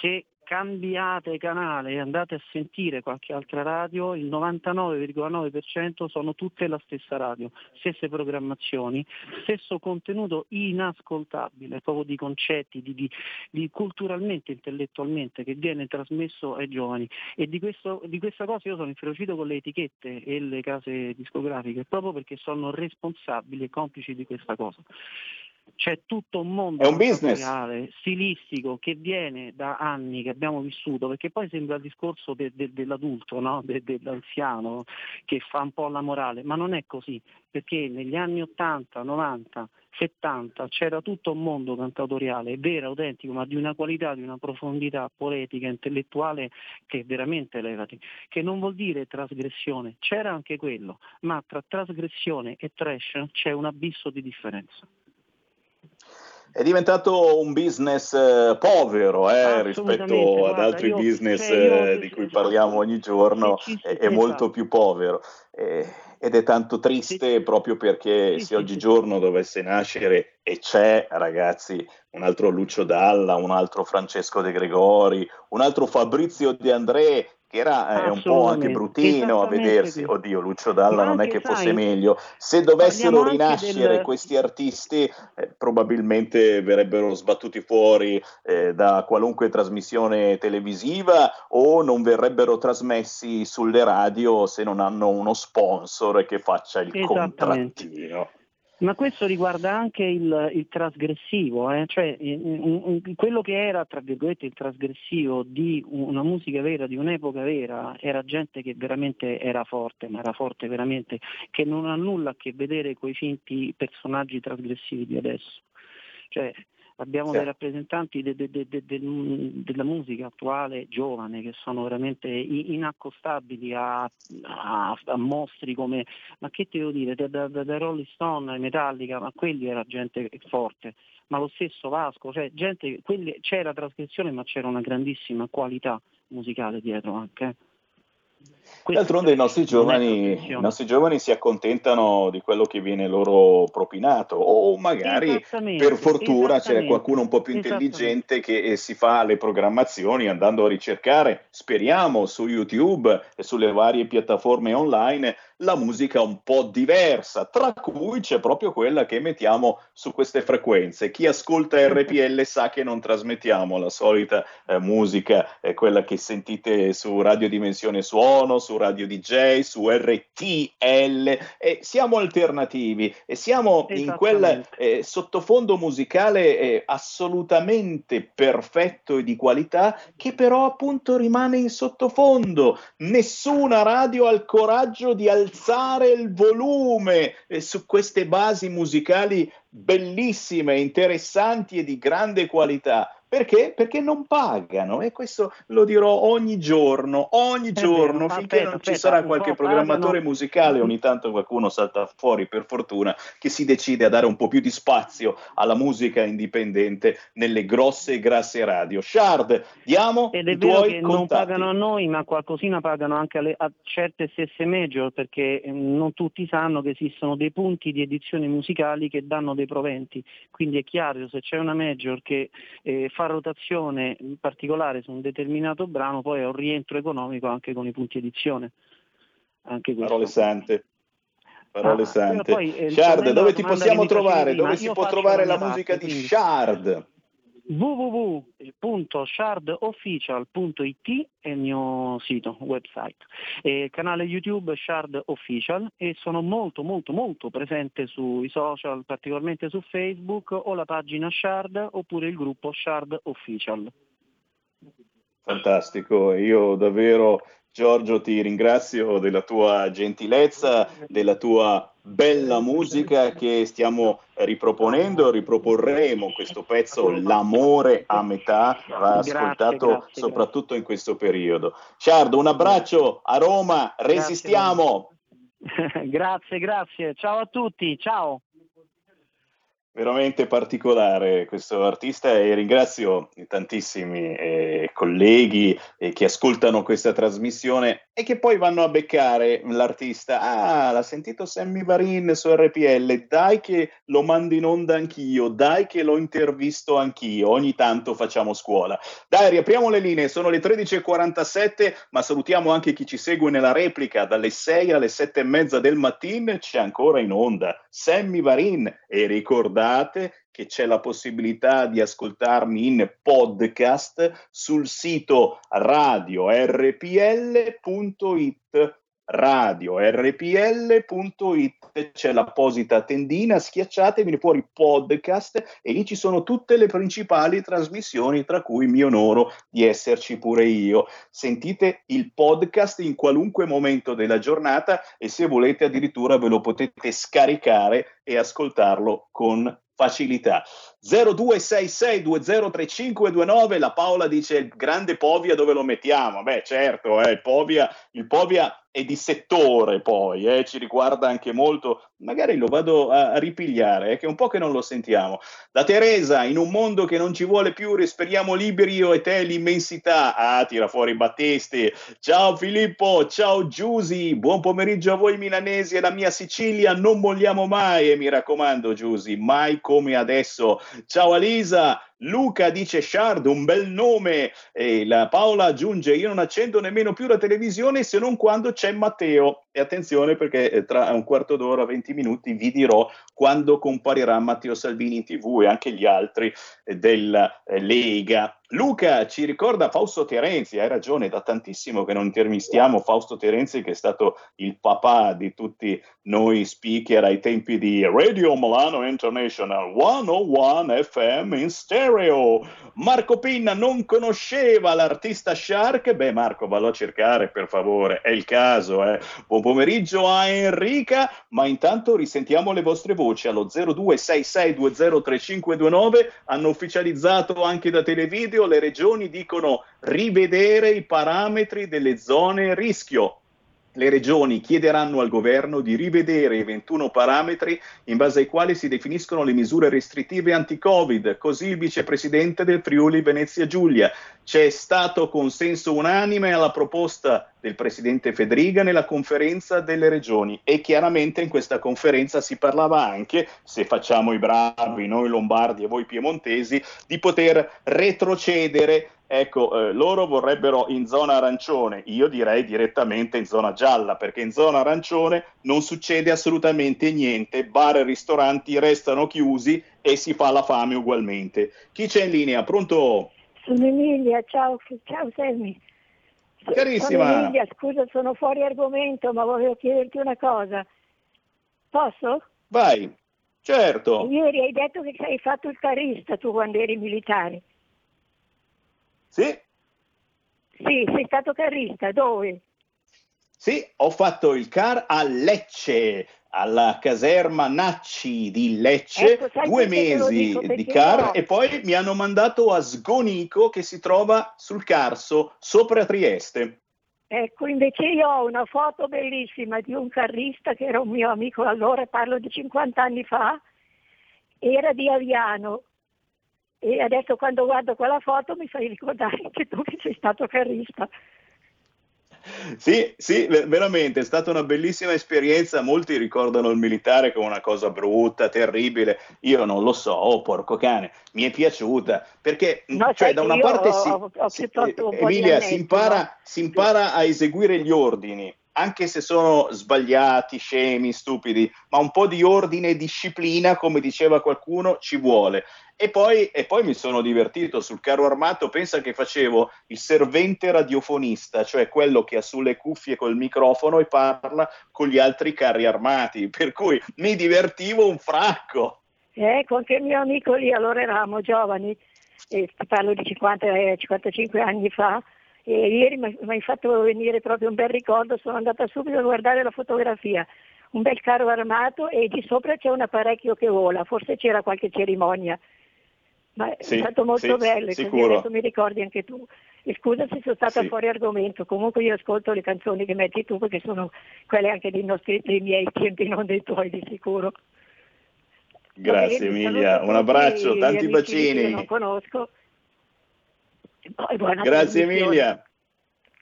Se cambiate canale e andate a sentire qualche altra radio, il 99,9% sono tutte la stessa radio, stesse programmazioni, stesso contenuto inascoltabile, proprio di concetti, di, di- di culturalmente, intellettualmente che viene trasmesso ai giovani. E di, questo- di questa cosa io sono inferocito con le etichette e le case discografiche, proprio perché sono responsabili e complici di questa cosa. C'è tutto un mondo un stilistico che viene da anni che abbiamo vissuto, perché poi sembra il discorso de- de- dell'adulto, no? De- dell'anziano che fa un po' la morale, ma non è così, perché negli anni 80, 90, 70 c'era tutto un mondo cantautoriale, vero, autentico, ma di una qualità, di una profondità poetica, intellettuale che è veramente elevati, che non vuol dire trasgressione, c'era anche quello, ma tra trasgressione e trash c'è un abisso di differenza. È diventato un business eh, povero eh, rispetto ad guarda, altri io- business cioè, io- eh, di cui parliamo ogni giorno, Sì, sì, è, è esatto. molto più povero. Eh, ed è tanto triste proprio perché se oggigiorno dovesse nascere, e c'è ragazzi, un altro Lucio Dalla, un altro Francesco De Gregori, un altro Fabrizio De André, che era eh, un po' anche bruttino a vedersi, oddio Lucio Dalla non è che fosse sai, meglio, se dovessero rinascere del- questi artisti eh, probabilmente verrebbero sbattuti fuori eh, da qualunque trasmissione televisiva o non verrebbero trasmessi sulle radio se non hanno uno sponsor che faccia il contrattino. Ma questo riguarda anche il, il trasgressivo, eh? cioè quello che era tra virgolette il trasgressivo di una musica vera, di un'epoca vera, era gente che veramente era forte, ma era forte veramente, che non ha nulla a che vedere con i finti personaggi trasgressivi di adesso. Cioè, abbiamo Certo. dei rappresentanti de- de- de- de- del- della musica attuale giovane che sono veramente inaccostabili a, a- a mostri come, ma che ti devo dire, da, da, da- Rolling Stone ai Metallica, ma quelli era gente forte, ma lo stesso Vasco, cioè gente, quelli- c'era trascrizione ma c'era una grandissima qualità musicale dietro anche. D'altronde i nostri, giovani, i nostri giovani si accontentano di quello che viene loro propinato o magari per fortuna c'è qualcuno un po' più intelligente che eh, si fa le programmazioni andando a ricercare, speriamo, su YouTube e sulle varie piattaforme online la musica un po' diversa, tra cui c'è proprio quella che mettiamo su queste frequenze. Chi ascolta RPL sa che non trasmettiamo la solita eh, musica, eh, quella che sentite su Radio Dimensione Suono, su Radio DJ, su RTL, e siamo alternativi e siamo in quel eh, sottofondo musicale eh, assolutamente perfetto e di qualità che però appunto rimane in sottofondo. Nessuna radio ha il coraggio di alzare il volume eh, su queste basi musicali bellissime, interessanti e di grande qualità. Perché? Perché non pagano e questo lo dirò ogni giorno, ogni giorno, vero, finché aspetta, non ci aspetta, sarà qualche programmatore pagano. musicale, ogni tanto qualcuno salta fuori per fortuna, che si decide a dare un po' più di spazio alla musica indipendente nelle grosse e grasse radio. Shard, diamo Ed è vero che non contatti. pagano a noi, ma qualcosina pagano anche alle- a certe stesse major, perché eh, non tutti sanno che esistono dei punti di edizioni musicali che danno dei proventi. Quindi è chiaro, se c'è una major che eh, fa rotazione in particolare su un determinato brano, poi è un rientro economico anche con i punti edizione. Anche questo. Parole sante. Parole Ah, sante. poi, eh, Shard, dove ti possiamo trovare? prima, Dove si può trovare la musica di Shard? www.shardofficial.it è il mio sito, website, e il canale YouTube Shard Official e sono molto molto molto presente sui social, particolarmente su Facebook o la pagina Shard oppure il gruppo Shard Official. Fantastico, io davvero Giorgio ti ringrazio della tua gentilezza, della tua bella musica che stiamo riproponendo, riproporremo questo pezzo L'amore a metà, va Grazie, ascoltato grazie, soprattutto in questo periodo. Ciardo, un abbraccio a Roma, resistiamo! grazie, grazie, ciao a tutti, ciao! Veramente particolare questo artista e ringrazio tantissimi eh, colleghi eh, che ascoltano questa trasmissione e che poi vanno a beccare l'artista. Ah, l'ha sentito Sammy Varin su RPL, dai che lo mando in onda anch'io, dai che lo intervisto anch'io, ogni tanto facciamo scuola. Dai, riapriamo le linee, sono le 13.47, ma salutiamo anche chi ci segue nella replica dalle 6 alle 7 e mezza del mattino, c'è ancora in onda Sammy Varin e ricordate che c'è la possibilità di ascoltarmi in podcast sul sito radiorpl.it radiorpl.it c'è l'apposita tendina, schiacciate, viene fuori podcast e lì ci sono tutte le principali trasmissioni, tra cui mi onoro di esserci pure io. Sentite il podcast in qualunque momento della giornata e se volete addirittura ve lo potete scaricare e ascoltarlo con facilità. 0266203529 la Paola dice grande Povia dove lo mettiamo? Beh certo, eh, il, Povia, il Povia è di settore poi, eh, ci riguarda anche molto, magari lo vado a, ripigliare, è che è un po' che non lo sentiamo. Da Teresa, in un mondo che non ci vuole più, respiriamo liberi io e te l'immensità. Ah, tira fuori Battesti. Ciao Filippo, ciao Giusy, buon pomeriggio a voi milanesi e la mia Sicilia, non molliamo mai e mi raccomando Giusy, mai come adesso. Ciao Alisa, Luca dice Shard, un bel nome. E la Paola aggiunge: Io non accendo nemmeno più la televisione se non quando c'è Matteo. E attenzione perché eh, tra un quarto d'ora, 20 minuti, vi dirò quando comparirà Matteo Salvini in tv e anche gli altri eh, della eh, Lega. Luca ci ricorda Fausto Terenzi, hai ragione, da tantissimo che non intervistiamo Fausto Terenzi che è stato il papà di tutti noi speaker ai tempi di Radio Milano International 101 FM in stereo. Marco Pinna non conosceva l'artista Shark? Beh Marco, vallo a cercare per favore, è il caso. Eh. Buon pomeriggio a Enrica, ma intanto risentiamo le vostre voci allo 0266203529. Hanno ufficializzato anche da Televideo, le regioni dicono rivedere i parametri delle zone rischio. Le regioni chiederanno al governo di rivedere i 21 parametri in base ai quali si definiscono le misure restrittive anti-Covid, così il vicepresidente del Friuli Venezia Giulia. C'è stato consenso unanime alla proposta del presidente Federica nella conferenza delle regioni e chiaramente in questa conferenza si parlava anche, se facciamo i bravi noi lombardi e voi piemontesi, di poter retrocedere Ecco, eh, loro vorrebbero in zona arancione, io direi direttamente in zona gialla, perché in zona arancione non succede assolutamente niente, bar e ristoranti restano chiusi e si fa la fame ugualmente. Chi c'è in linea? Pronto? Sono Emilia, ciao, ciao Sammy. Carissima. Sono Emilia, scusa, sono fuori argomento, ma volevo chiederti una cosa. Posso? Vai, certo. Ieri hai detto che hai fatto il carista tu quando eri militare. Sì, Sì, sei stato carista, dove? sì, ho fatto il car a Lecce, alla caserma Nacci di Lecce, Ecco, due mesi di car io- e poi mi hanno mandato a Sgonico che si trova sul Carso, sopra Trieste. Ecco, invece io ho una foto bellissima di un carrista che era un mio amico allora, parlo di 50 anni fa, era di Aviano. E adesso quando guardo quella foto mi fai ricordare che tu che sei stato carrista. Sì, sì, ve- veramente è stata una bellissima esperienza. Molti ricordano il militare come una cosa brutta, terribile. Io non lo so, oh porco cane, mi è piaciuta perché No, cioè, sai da una parte ho- si, ho- ho si- Emilia, si impara, no? si impara a eseguire gli ordini, anche se sono sbagliati, scemi, stupidi, ma un po' di ordine e disciplina, come diceva qualcuno, ci vuole. E poi, e poi mi sono divertito sul carro armato, pensa che facevo il servente radiofonista, cioè quello che ha sulle cuffie col microfono e parla con gli altri carri armati, per cui mi divertivo un fracco. Ecco, anche il mio amico lì, allora eravamo giovani, e ti parlo di 50, eh, 55 anni fa, e ieri mi hai fatto venire proprio un bel ricordo, sono andata subito a guardare la fotografia, un bel carro armato e di sopra c'è un apparecchio che vola, forse c'era qualche cerimonia, ma Sì, è stato molto sì, bello, e così adesso mi ricordi anche tu. E scusa se sono stata Sì. fuori argomento, comunque io ascolto le canzoni che metti tu perché sono quelle anche dei, nostri, dei miei tempi, non dei tuoi di sicuro. Grazie Emilia, un abbraccio, tanti amici che bacini. non conosco. E buona Grazie. Emilia.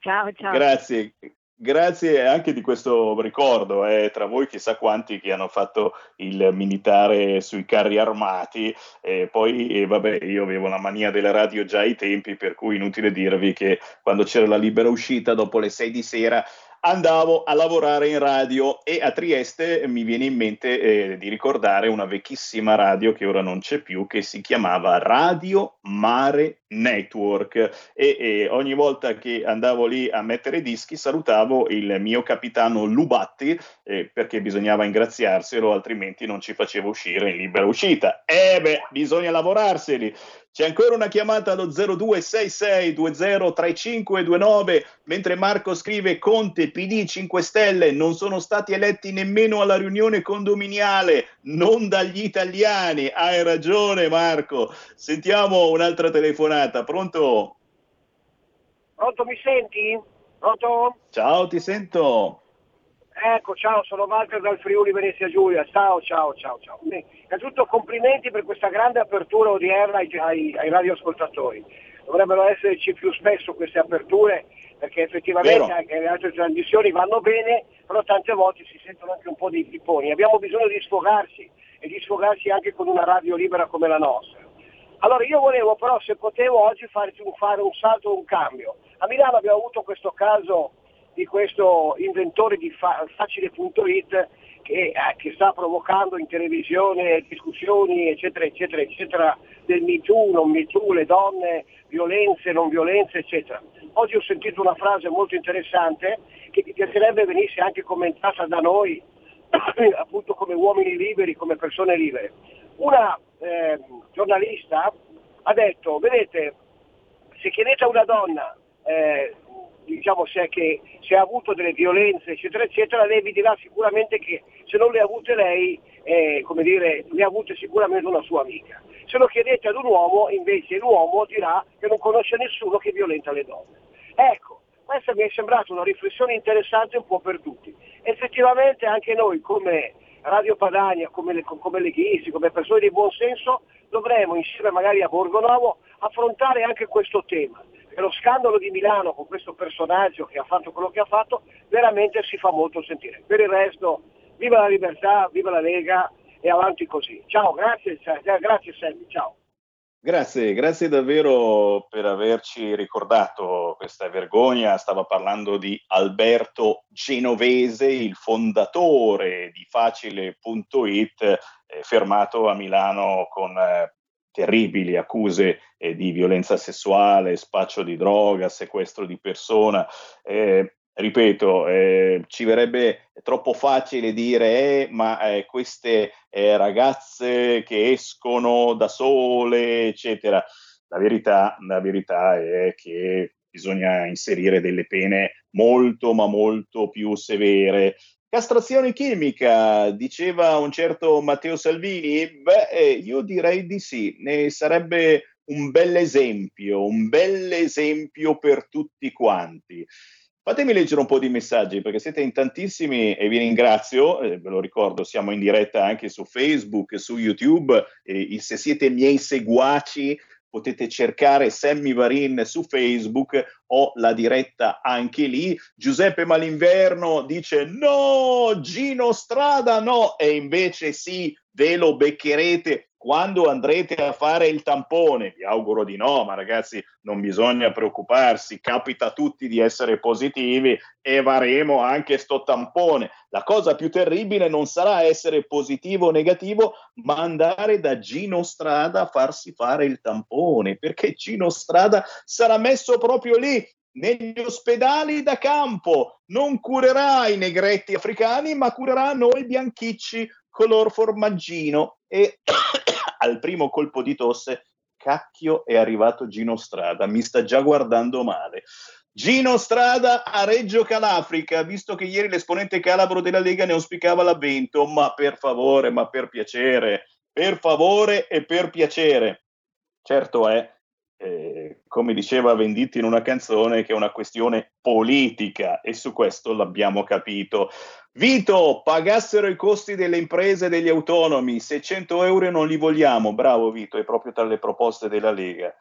Ciao, ciao. Grazie, grazie anche di questo ricordo. eh, tra voi chissà quanti che hanno fatto il militare sui carri armati. E poi, eh, vabbè, io avevo la mania della radio già ai tempi, per cui inutile dirvi che quando c'era la libera uscita dopo le 6 di sera andavo a lavorare in radio e a Trieste mi viene in mente eh, di ricordare una vecchissima radio che ora non c'è più che si chiamava Radio Mare Network e, e ogni volta che andavo lì a mettere dischi salutavo il mio capitano Lubatti eh, perché bisognava ingraziarselo altrimenti non ci faceva uscire in libera uscita. Eh beh, bisogna lavorarseli. C'è ancora una chiamata allo 0266203529 mentre Marco scrive Conte, PD, 5 Stelle non sono stati eletti nemmeno alla riunione condominiale, non dagli italiani. Hai ragione Marco. Sentiamo un'altra telefonata. Pronto? Pronto, mi senti? Pronto? Ciao, ti sento. Ecco, ciao, sono Walter dal Friuli Venezia Giulia. Ciao, ciao, ciao, ciao. Innanzitutto complimenti per questa grande apertura odierna ai, ai, ai radioascoltatori. Dovrebbero esserci più spesso queste aperture perché effettivamente Vero. anche le altre trasmissioni vanno bene, però tante volte si sentono anche un po' dei pipponi. Abbiamo bisogno di sfogarsi e di sfogarsi anche con una radio libera come la nostra. Allora io volevo però se potevo oggi farci un, fare un salto, un cambio. A Milano abbiamo avuto questo caso di questo inventore di fa- facile.it che, eh, che sta provocando in televisione discussioni eccetera eccetera eccetera del Me Too, non Me Too, le donne, violenze, non violenze eccetera. Oggi ho sentito una frase molto interessante che mi piacerebbe venisse anche commentata da noi appunto come uomini liberi, come persone libere. Una eh, giornalista ha detto, vedete, se chiedete a una donna eh, diciamo se, che, se ha avuto delle violenze eccetera eccetera, lei vi dirà sicuramente che se non le ha avute lei, eh, come dire, le ha avute sicuramente una sua amica. Se lo chiedete ad un uomo, invece l'uomo dirà che non conosce nessuno che violenta le donne. Ecco, questa mi è sembrata una riflessione interessante un po' per tutti. Effettivamente anche noi come Radio Padania, come, le, come leghisti, come persone di buon senso, dovremmo insieme magari a Borgonovo affrontare anche questo tema. E lo scandalo di Milano con questo personaggio che ha fatto quello che ha fatto veramente si fa molto sentire. Per il resto, viva la libertà, viva la Lega e avanti così. Ciao, grazie, grazie Sammy, ciao. Grazie, grazie davvero per averci ricordato questa vergogna. Stava parlando di Alberto Genovese, il fondatore di Facile.it, eh, fermato a Milano con eh, terribili accuse eh, di violenza sessuale, spaccio di droga, sequestro di persona. Eh, ripeto, eh, ci verrebbe troppo facile dire, eh, ma eh, queste eh, ragazze che escono da sole, eccetera. La verità, la verità è che bisogna inserire delle pene molto, ma molto più severe Castrazione chimica, diceva un certo Matteo Salvini? Beh, eh, io direi di sì, ne sarebbe un bel esempio, un bel esempio per tutti quanti. Fatemi leggere un po' di messaggi perché siete in tantissimi e vi ringrazio, eh, ve lo ricordo, siamo in diretta anche su Facebook, su YouTube, e se siete miei seguaci potete cercare Sammy Varin su Facebook ho la diretta anche lì. Giuseppe Malinverno dice no, Gino Strada no, e invece sì, ve lo beccherete quando andrete a fare il tampone. Vi auguro di no, ma ragazzi non bisogna preoccuparsi, capita a tutti di essere positivi e varemo anche sto tampone. La cosa più terribile non sarà essere positivo o negativo, ma andare da Gino Strada a farsi fare il tampone, perché Gino Strada sarà messo proprio lì negli ospedali da campo, non curerà i negretti africani, ma curerà noi bianchicci color formaggino e al primo colpo di tosse, cacchio è arrivato Gino Strada, mi sta già guardando male. Gino Strada a Reggio Calafrica, visto che ieri l'esponente calabro della Lega ne auspicava l'avvento, ma per favore, ma per piacere, per favore e per piacere. Certo è, eh, come diceva Venditti in una canzone, che è una questione politica e su questo l'abbiamo capito. Vito, pagassero i costi delle imprese e degli autonomi, 600 euro non li vogliamo. Bravo Vito, è proprio tra le proposte della Lega.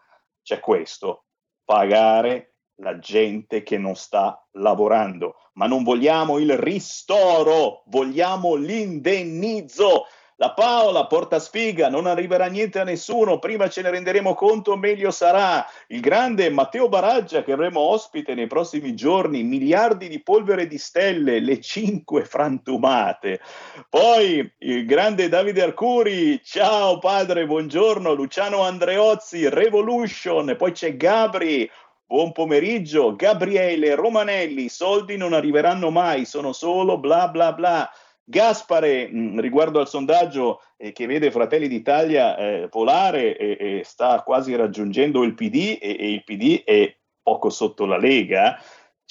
C'è questo, pagare la gente che non sta lavorando, ma non vogliamo il ristoro, vogliamo l'indennizzo. La Paola porta sfiga, non arriverà niente a nessuno, prima ce ne renderemo conto, meglio sarà. Il grande Matteo Baraggia che avremo ospite nei prossimi giorni, miliardi di polvere di stelle, le cinque frantumate. Poi il grande Davide Arcuri, ciao padre, buongiorno, Luciano Andreozzi, Revolution, poi c'è Gabri, Buon pomeriggio, Gabriele Romanelli, i soldi non arriveranno mai, sono solo bla bla bla. Gaspare, mh, riguardo al sondaggio eh, che vede Fratelli d'Italia eh, volare e, e sta quasi raggiungendo il PD e, e il PD è poco sotto la Lega.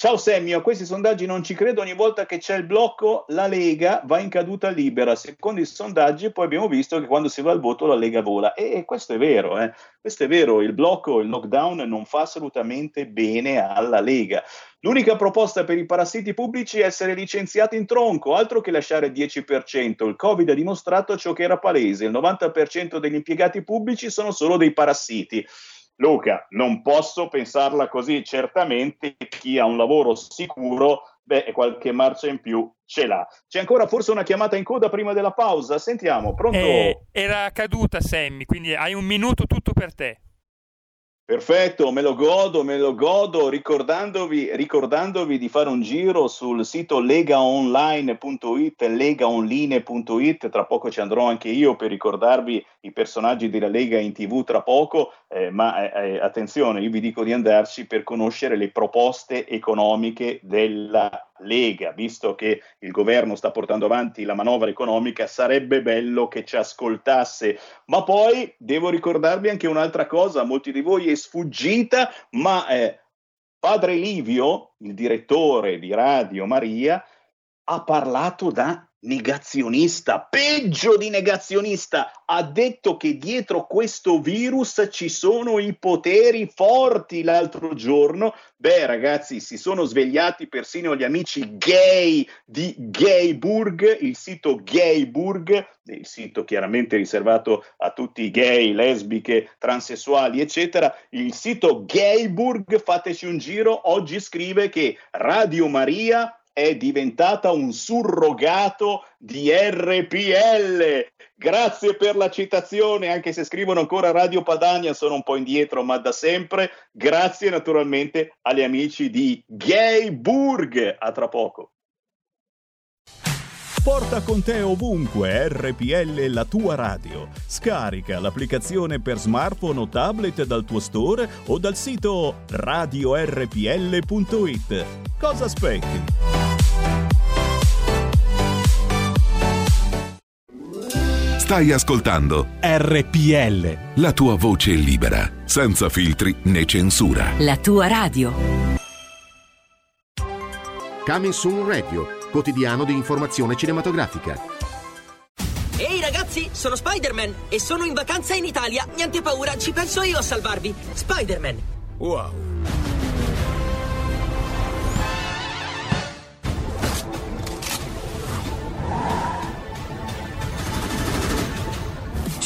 Ciao Semmio, a questi sondaggi non ci credo, ogni volta che c'è il blocco la Lega va in caduta libera, secondo i sondaggi poi abbiamo visto che quando si va al voto la Lega vola e, questo è vero, eh. questo è vero, il blocco, il lockdown non fa assolutamente bene alla Lega. L'unica proposta per i parassiti pubblici è essere licenziati in tronco, altro che lasciare il 10%. Il Covid ha dimostrato ciò che era palese, il 90% degli impiegati pubblici sono solo dei parassiti. Luca, non posso pensarla così, certamente chi ha un lavoro sicuro, beh, qualche marcia in più ce l'ha. C'è ancora forse una chiamata in coda prima della pausa? Sentiamo, pronto? Eh, era caduta Sammy, quindi hai un minuto tutto per te. Perfetto, me lo godo, me lo godo, ricordandovi, ricordandovi di fare un giro sul sito legaonline.it, legaonline.it, tra poco ci andrò anche io per ricordarvi i personaggi della Lega in tv tra poco, eh, ma eh, eh, attenzione, io vi dico di andarci per conoscere le proposte economiche della Lega, visto che il governo sta portando avanti la manovra economica, sarebbe bello che ci ascoltasse. Ma poi devo ricordarvi anche un'altra cosa, a molti di voi è sfuggita, ma eh, padre Livio, il direttore di Radio Maria, ha parlato da negazionista, peggio di negazionista, ha detto che dietro questo virus ci sono i poteri forti l'altro giorno. Beh, ragazzi, si sono svegliati persino gli amici gay di Gayburg, il sito Gayburg, il sito chiaramente riservato a tutti i gay, lesbiche, transessuali, eccetera. Il sito Gayburg, fateci un giro, oggi scrive che Radio Maria è diventata un surrogato di RPL. Grazie per la citazione, anche se scrivono ancora Radio Padania, sono un po' indietro, ma da sempre. Grazie naturalmente agli amici di Gayburg. A tra poco. Porta con te ovunque RPL la tua radio. Scarica l'applicazione per smartphone o tablet dal tuo store o dal sito radiorpl.it. Cosa aspetti? Stai ascoltando RPL. la tua voce libera, senza filtri né censura. La tua radio. Coming Soon Radio, quotidiano di informazione cinematografica. Ehi ragazzi, sono Spider-Man e sono in vacanza in Italia. Niente paura, ci penso io a salvarvi. Spider-Man. Wow.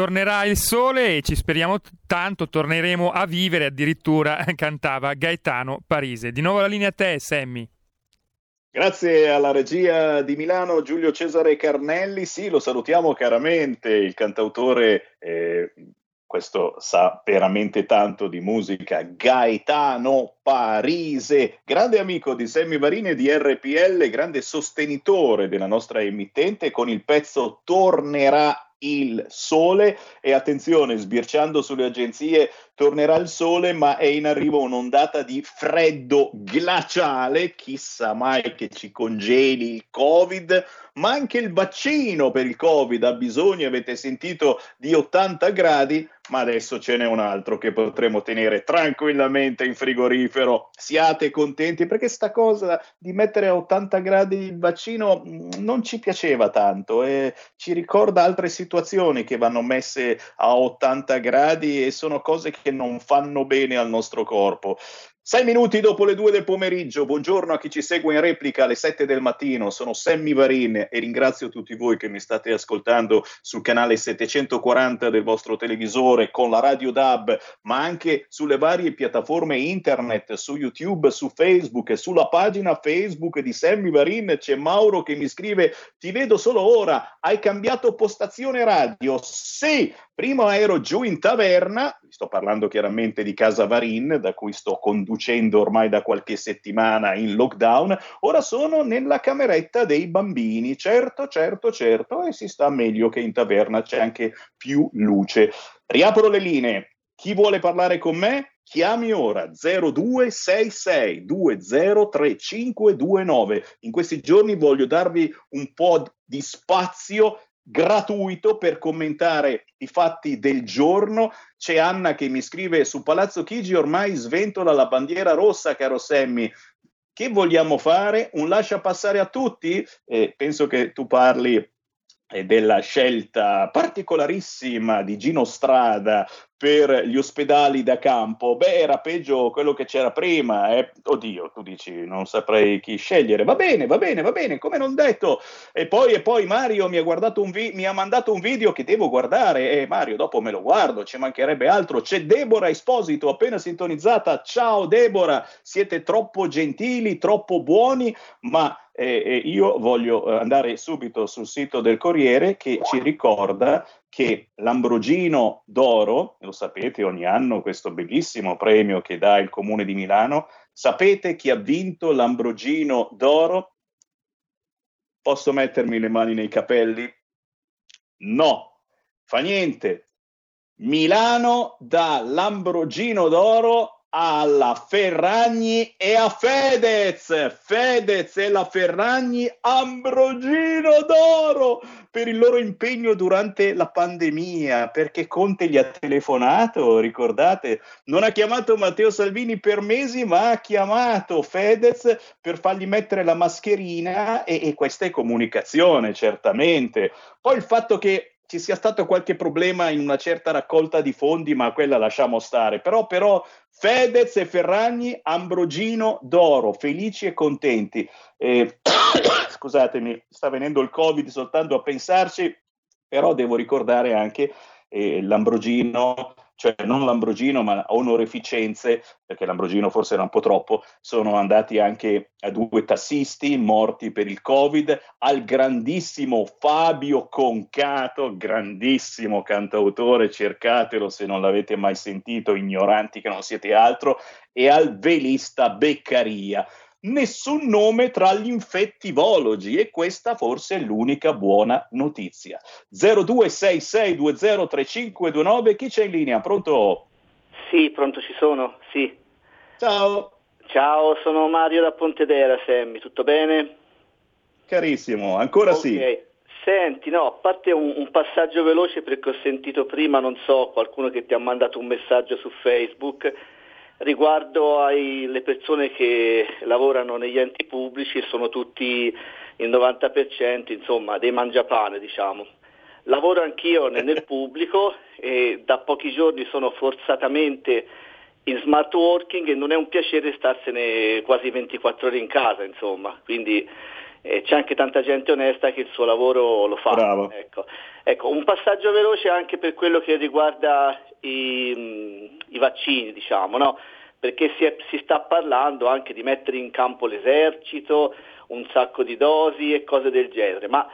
Tornerà il sole e ci speriamo tanto, torneremo a vivere addirittura, cantava Gaetano Parise. Di nuovo la linea a te, Sammy. Grazie alla regia di Milano Giulio Cesare Carnelli, sì, lo salutiamo caramente, il cantautore, eh, questo sa veramente tanto di musica, Gaetano Parise, grande amico di Sammy Varini e di RPL, grande sostenitore della nostra emittente, con il pezzo Tornerà il sole. E attenzione, sbirciando sulle agenzie tornerà il sole, ma è in arrivo un'ondata di freddo glaciale, chissà mai che ci congeli il Covid, ma anche il vaccino per il Covid ha bisogno, avete sentito, di 80 gradi, ma adesso ce n'è un altro che potremo tenere tranquillamente in frigorifero. Siate contenti perché sta cosa di mettere a 80 gradi il vaccino mm, non ci piaceva tanto e ci ricorda altre situazioni che vanno messe a 80 gradi e sono cose che non fanno bene al nostro corpo. Sei minuti dopo le due del pomeriggio, buongiorno a chi ci segue in replica alle sette del mattino, sono Sammy Varin e ringrazio tutti voi che mi state ascoltando sul canale 740 del vostro televisore con la radio DAB, ma anche sulle varie piattaforme internet, su YouTube, su Facebook e sulla pagina Facebook di Sammy Varin c'è Mauro che mi scrive ti vedo solo ora, hai cambiato postazione radio? Sì, prima ero giù in taverna, sto parlando chiaramente di Casa Varin, da cui sto conducendo ormai da qualche settimana in lockdown, ora sono nella cameretta dei bambini, certo, certo, certo, e si sta meglio che in taverna c'è anche più luce. Riapro le linee, chi vuole parlare con me? Chiami ora 0266 203529. In questi giorni voglio darvi un po' di spazio gratuito per commentare i fatti del giorno. C'è Anna che mi scrive su Palazzo Chigi ormai sventola la bandiera rossa, caro Semmi. Che vogliamo fare? Un lascia passare a tutti? Eh, penso che tu parli e della scelta particolarissima di Gino Strada per gli ospedali da campo, beh, era peggio quello che c'era prima. Eh. Oddio, tu dici, non saprei chi scegliere. Va bene, va bene, va bene, come non detto. E poi, e poi Mario mi ha, vi- mi ha, mandato un video che devo guardare. E Mario, dopo me lo guardo, ci mancherebbe altro. C'è Deborah Esposito, appena sintonizzata. Ciao Deborah, siete troppo gentili, troppo buoni, ma eh, io voglio eh, andare subito sul sito del Corriere che ci ricorda che l'Ambrogino d'Oro, lo sapete ogni anno questo bellissimo premio che dà il Comune di Milano, sapete chi ha vinto l'Ambrogino d'Oro? Posso mettermi le mani nei capelli? No, fa niente. Milano dà l'Ambrogino d'Oro alla Ferragni e a Fedez. Fedez e la Ferragni Ambrogino d'oro per il loro impegno durante la pandemia, perché Conte gli ha telefonato, ricordate? Non ha chiamato Matteo Salvini per mesi, ma ha chiamato Fedez per fargli mettere la mascherina e, e questa è comunicazione, certamente. Poi il fatto che ci sia stato qualche problema in una certa raccolta di fondi, ma quella lasciamo stare. Però, però Fedez e Ferragni, Ambrogino d'oro, felici e contenti. Eh, scusatemi, sta venendo il Covid soltanto a pensarci, però devo ricordare anche eh, l'Ambrogino cioè non l'Ambrogino ma onoreficenze, perché l'Ambrogino forse era un po' troppo, sono andati anche a due tassisti morti per il Covid, al grandissimo Fabio Concato, grandissimo cantautore, cercatelo se non l'avete mai sentito, ignoranti che non siete altro, e al velista Beccaria nessun nome tra gli infettivologi e questa forse è l'unica buona notizia. 0266203529, chi c'è in linea? Pronto? Sì, pronto ci sono, sì. Ciao. Ciao, sono Mario da Pontedera, Semmi, tutto bene? Carissimo, ancora okay. sì. Senti, no, a parte un, un, passaggio veloce perché ho sentito prima, non so, qualcuno che ti ha mandato un messaggio su Facebook riguardo alle persone che lavorano negli enti pubblici sono tutti il 90% insomma dei mangiapane diciamo. Lavoro anch'io nel pubblico e da pochi giorni sono forzatamente in smart working e non è un piacere starsene quasi 24 ore in casa insomma, quindi eh, c'è anche tanta gente onesta che il suo lavoro lo fa. Ecco. Ecco, un passaggio veloce anche per quello che riguarda i, i vaccini, diciamo, no? perché si, è, si, sta parlando anche di mettere in campo l'esercito, un sacco di dosi e cose del genere, ma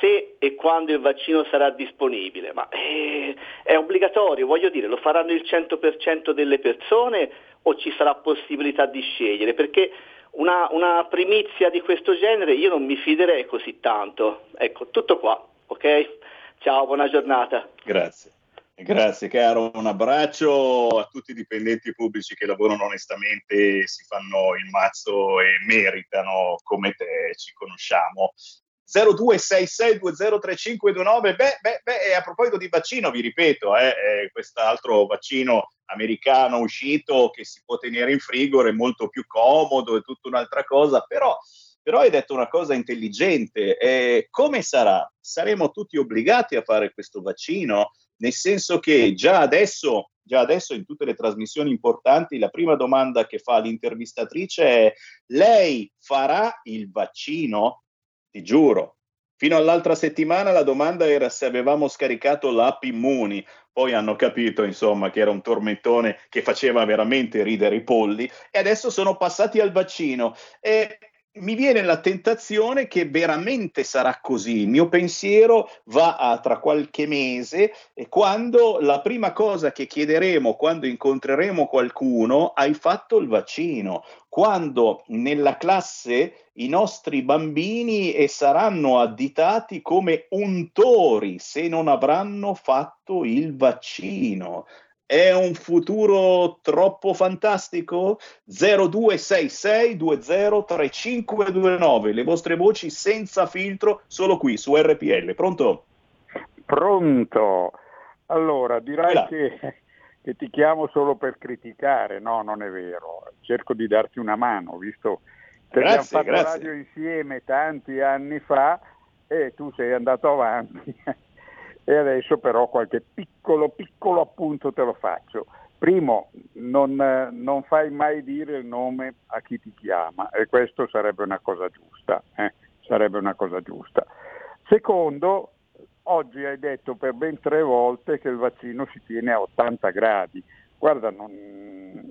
se e quando il vaccino sarà disponibile, ma eh, è obbligatorio, voglio dire, lo faranno il 100% delle persone o ci sarà possibilità di scegliere? Perché una, una primizia di questo genere io non mi fiderei così tanto. Ecco, tutto qua, ok? Ciao, buona giornata. Grazie. Grazie caro, un abbraccio a tutti i dipendenti pubblici che lavorano onestamente, si fanno il mazzo e meritano come te, ci conosciamo. 0266203529, beh, beh, beh, e a proposito di vaccino, vi ripeto, eh, quest'altro vaccino americano uscito che si può tenere in frigo è molto più comodo, è tutta un'altra cosa, però però hai detto una cosa intelligente. Eh, come sarà? Saremo tutti obbligati a fare questo vaccino? Nel senso che già adesso, già adesso in tutte le trasmissioni importanti la prima domanda che fa l'intervistatrice è lei farà il vaccino? Ti giuro. Fino all'altra settimana la domanda era se avevamo scaricato l'app Immuni, poi hanno capito insomma che era un tormentone che faceva veramente ridere i polli e adesso sono passati al vaccino. E mi viene la tentazione che veramente sarà così. Il mio pensiero va a tra qualche mese e quando la prima cosa che chiederemo quando incontreremo qualcuno, hai fatto il vaccino? Quando nella classe i nostri bambini saranno additati come untori se non avranno fatto il vaccino. È un futuro troppo fantastico? 0266203529, le vostre voci senza filtro, solo qui su RPL. Pronto? Pronto. Allora, direi che, che, ti chiamo solo per criticare. No, non è vero. Cerco di darti una mano, visto che grazie, abbiamo fatto grazie. radio insieme tanti anni fa e tu sei andato avanti. e adesso però qualche piccolo, piccolo appunto te lo faccio. Primo, non, non, fai mai dire il nome a chi ti chiama e questo sarebbe una cosa giusta. Eh? Sarebbe una cosa giusta. Secondo, oggi hai detto per ben tre volte che il vaccino si tiene a 80 gradi. Guarda, non,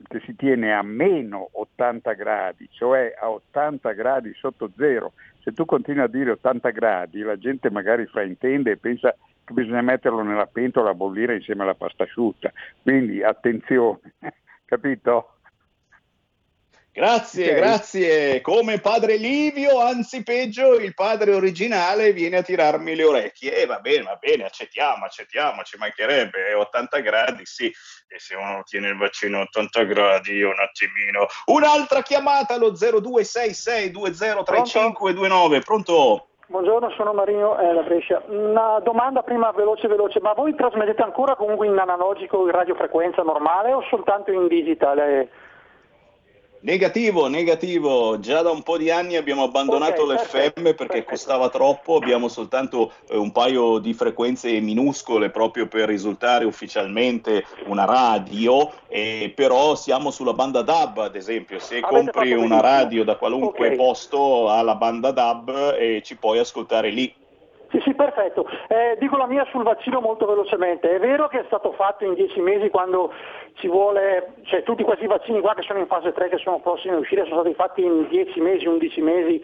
che si tiene a meno 80 gradi, cioè a 80 gradi sotto zero. Se tu continui a dire 80 gradi, la gente magari fraintende e pensa che bisogna metterlo nella pentola a bollire insieme alla pasta asciutta. Quindi attenzione, capito? Grazie, Ok. grazie. Come padre Livio, anzi peggio, il padre originale viene a tirarmi le orecchie. E va bene, va bene, accettiamo, accettiamo, ci mancherebbe. È 80 gradi, sì. E se uno tiene il vaccino a 80 gradi, io un attimino. Un'altra chiamata allo 0266203529. Pronto? Buongiorno, sono Marino eh, da Brescia. Una domanda prima veloce veloce, ma voi trasmettete ancora comunque in analogico in radiofrequenza normale o soltanto in digitale? Negativo, negativo. Già da un po' di anni abbiamo abbandonato Ok, l'FM perfetto, perché perfetto. costava troppo, abbiamo soltanto eh, un paio di frequenze minuscole proprio per risultare ufficialmente una radio, e però siamo sulla banda DAB ad esempio, se Avete compri una radio da qualunque Ok. posto ha la banda DAB e ci puoi ascoltare lì. Sì, sì, perfetto. Eh, dico la mia sul vaccino molto velocemente. È vero che è stato fatto in dieci mesi quando ci vuole, cioè tutti questi vaccini qua che sono in fase 3, che sono prossimi a uscire, sono stati fatti in 10 mesi, 11 mesi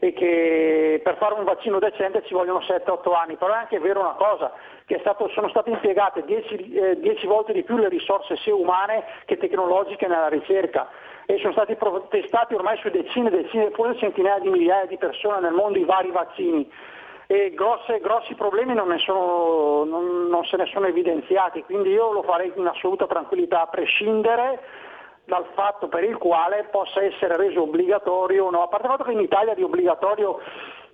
e che per fare un vaccino decente ci vogliono 7-8 anni. Però è anche vero una cosa, che stato- sono state impiegate 10 volte di più le risorse sia umane che tecnologiche nella ricerca e sono stati pro- testati ormai su decine, decine, forse centinaia di migliaia di persone nel mondo i vari vaccini e grosse- grossi problemi non, sono- non- non se ne sono evidenziati, quindi io lo farei in assoluta tranquillità, a prescindere dal fatto per il quale possa essere reso obbligatorio o no, a parte il fatto che in Italia di obbligatorio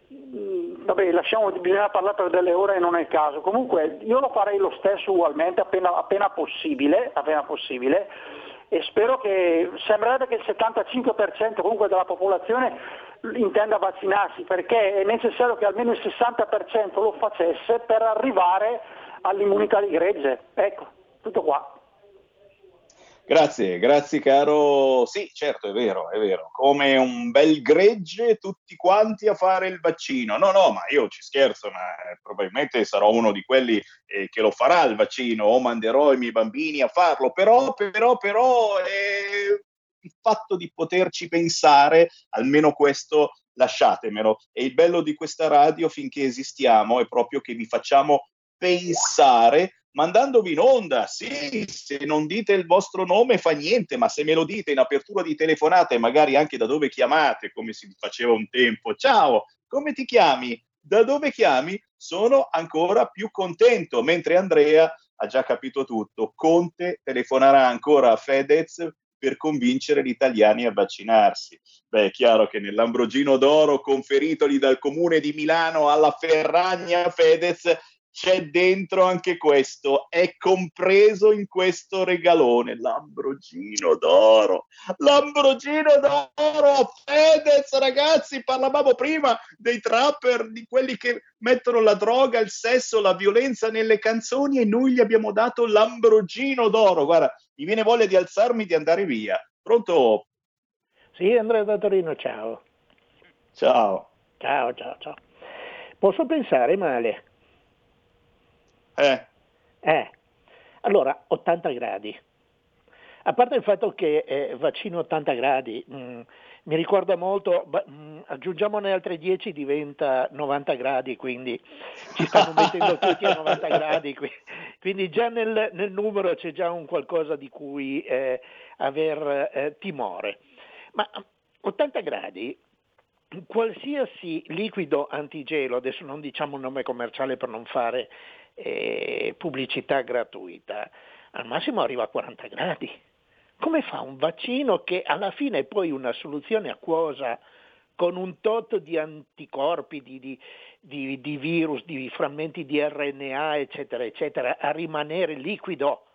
vabbè, lasciamo, bisogna parlare per delle ore e non è il caso. Comunque io lo farei lo stesso ugualmente appena, appena possibile, appena possibile e spero che sembrerebbe che il 75% comunque della popolazione intenda vaccinarsi perché è necessario che almeno il 60% lo facesse per arrivare all'immunità di gregge. Ecco, tutto qua. Grazie, grazie caro. Sì, certo, è vero, è vero. Come un bel gregge tutti quanti a fare il vaccino. No, no, ma io ci scherzo, ma probabilmente sarò uno di quelli eh, che lo farà il vaccino o manderò i miei bambini a farlo. Però, però, però, eh, il fatto di poterci pensare, almeno questo lasciatemelo. E il bello di questa radio finché esistiamo è proprio che vi facciamo pensare mandandovi in onda. Sì, se non dite il vostro nome fa niente, ma se me lo dite in apertura di telefonata e magari anche da dove chiamate, come si faceva un tempo, ciao, come ti chiami? Da dove chiami? Sono ancora più contento, mentre Andrea ha già capito tutto. Conte telefonerà ancora a Fedez per convincere gli italiani a vaccinarsi. Beh, è chiaro che nell'Ambrogino d'Oro conferitogli dal comune di Milano alla Ferragna Fedez c'è dentro anche questo, è compreso in questo regalone, l'Ambrogino d'oro, l'Ambrogino d'oro, Fedez ragazzi, parlavamo prima dei trapper, di quelli che mettono la droga, il sesso, la violenza nelle canzoni e noi gli abbiamo dato l'Ambrogino d'oro, guarda, mi viene voglia di alzarmi e di andare via, pronto? Sì, Andrea da Torino, ciao. Ciao. Ciao, ciao, ciao. Posso pensare male? Eh. Eh. Allora, 80 gradi. A parte il fatto che eh, vaccino 80 gradi, mh, mm, mi ricorda molto, mh, mm, aggiungiamone altre 10 diventa 90 gradi, quindi ci stanno mettendo tutti a 90 gradi, quindi già nel, nel, numero c'è già un qualcosa di cui eh, aver eh, timore. Ma 80 gradi, qualsiasi liquido antigelo, adesso non diciamo un nome commerciale per non fare pubblicità gratuita, al massimo arriva a 40 gradi. Come fa un vaccino che alla fine è poi una soluzione acquosa con un tot di anticorpi, di, di, di, di virus, di frammenti di RNA, eccetera, eccetera, a rimanere liquido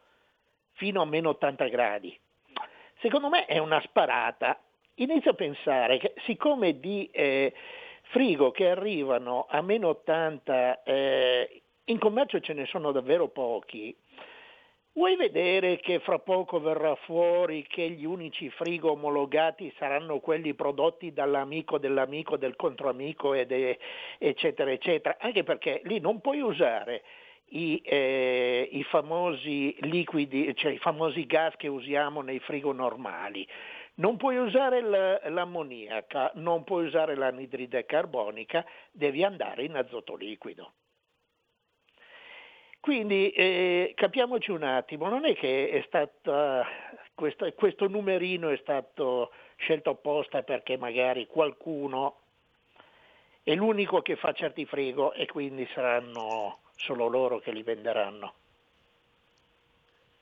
fino a meno 80 gradi? Secondo me è una sparata. Inizio a pensare che siccome di eh, frigo che arrivano a meno 80 eh, in commercio ce ne sono davvero pochi. Vuoi vedere che fra poco verrà fuori che gli unici frigo omologati saranno quelli prodotti dall'amico dell'amico del controamico ed, eccetera eccetera? Anche perché lì non puoi usare i, eh, i, famosi liquidi, cioè i famosi gas che usiamo nei frigo normali. Non puoi usare l'ammoniaca, non puoi usare l'anidride carbonica, devi andare in azoto liquido. Quindi eh, capiamoci un attimo, non è che è stata, questo, questo numerino è stato scelto apposta perché magari qualcuno è l'unico che fa certi frigo e quindi saranno solo loro che li venderanno.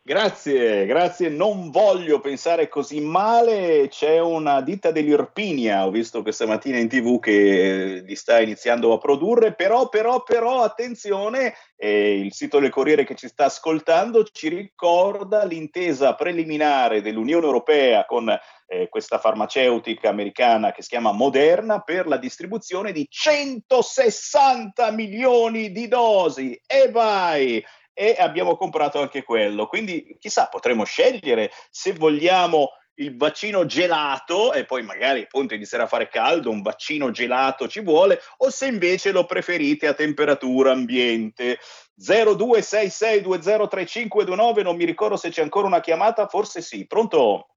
Grazie, grazie. Non voglio pensare così male. C'è una ditta dell'Irpinia, ho visto questa mattina in tv che li sta iniziando a produrre, però, però, però, attenzione, eh, il sito del Corriere che ci sta ascoltando ci ricorda l'intesa preliminare dell'Unione Europea con eh, questa farmaceutica americana che si chiama Moderna per la distribuzione di 160 milioni di dosi. E vai! E abbiamo comprato anche quello. Quindi chissà, potremo scegliere se vogliamo il vaccino gelato e poi magari appunto inizierà a fare caldo, un vaccino gelato ci vuole, o se invece lo preferite a temperatura ambiente. 0266203529, non mi ricordo se c'è ancora una chiamata, forse sì. Pronto?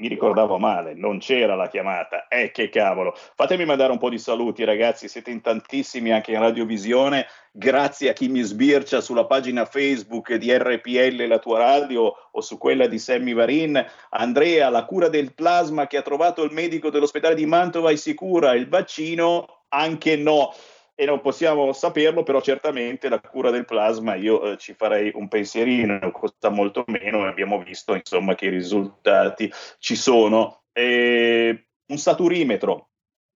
Mi ricordavo male, non c'era la chiamata. Eh, che cavolo. Fatemi mandare un po' di saluti, ragazzi. Siete in tantissimi anche in radiovisione. Grazie a chi mi sbircia sulla pagina Facebook di RPL, la tua radio, o su quella di Sammy Varin. Andrea, la cura del plasma che ha trovato il medico dell'ospedale di Mantova è sicura. Il vaccino, anche no e non possiamo saperlo, però certamente la cura del plasma io eh, ci farei un pensierino, costa molto meno e abbiamo visto insomma che i risultati ci sono. E un saturimetro,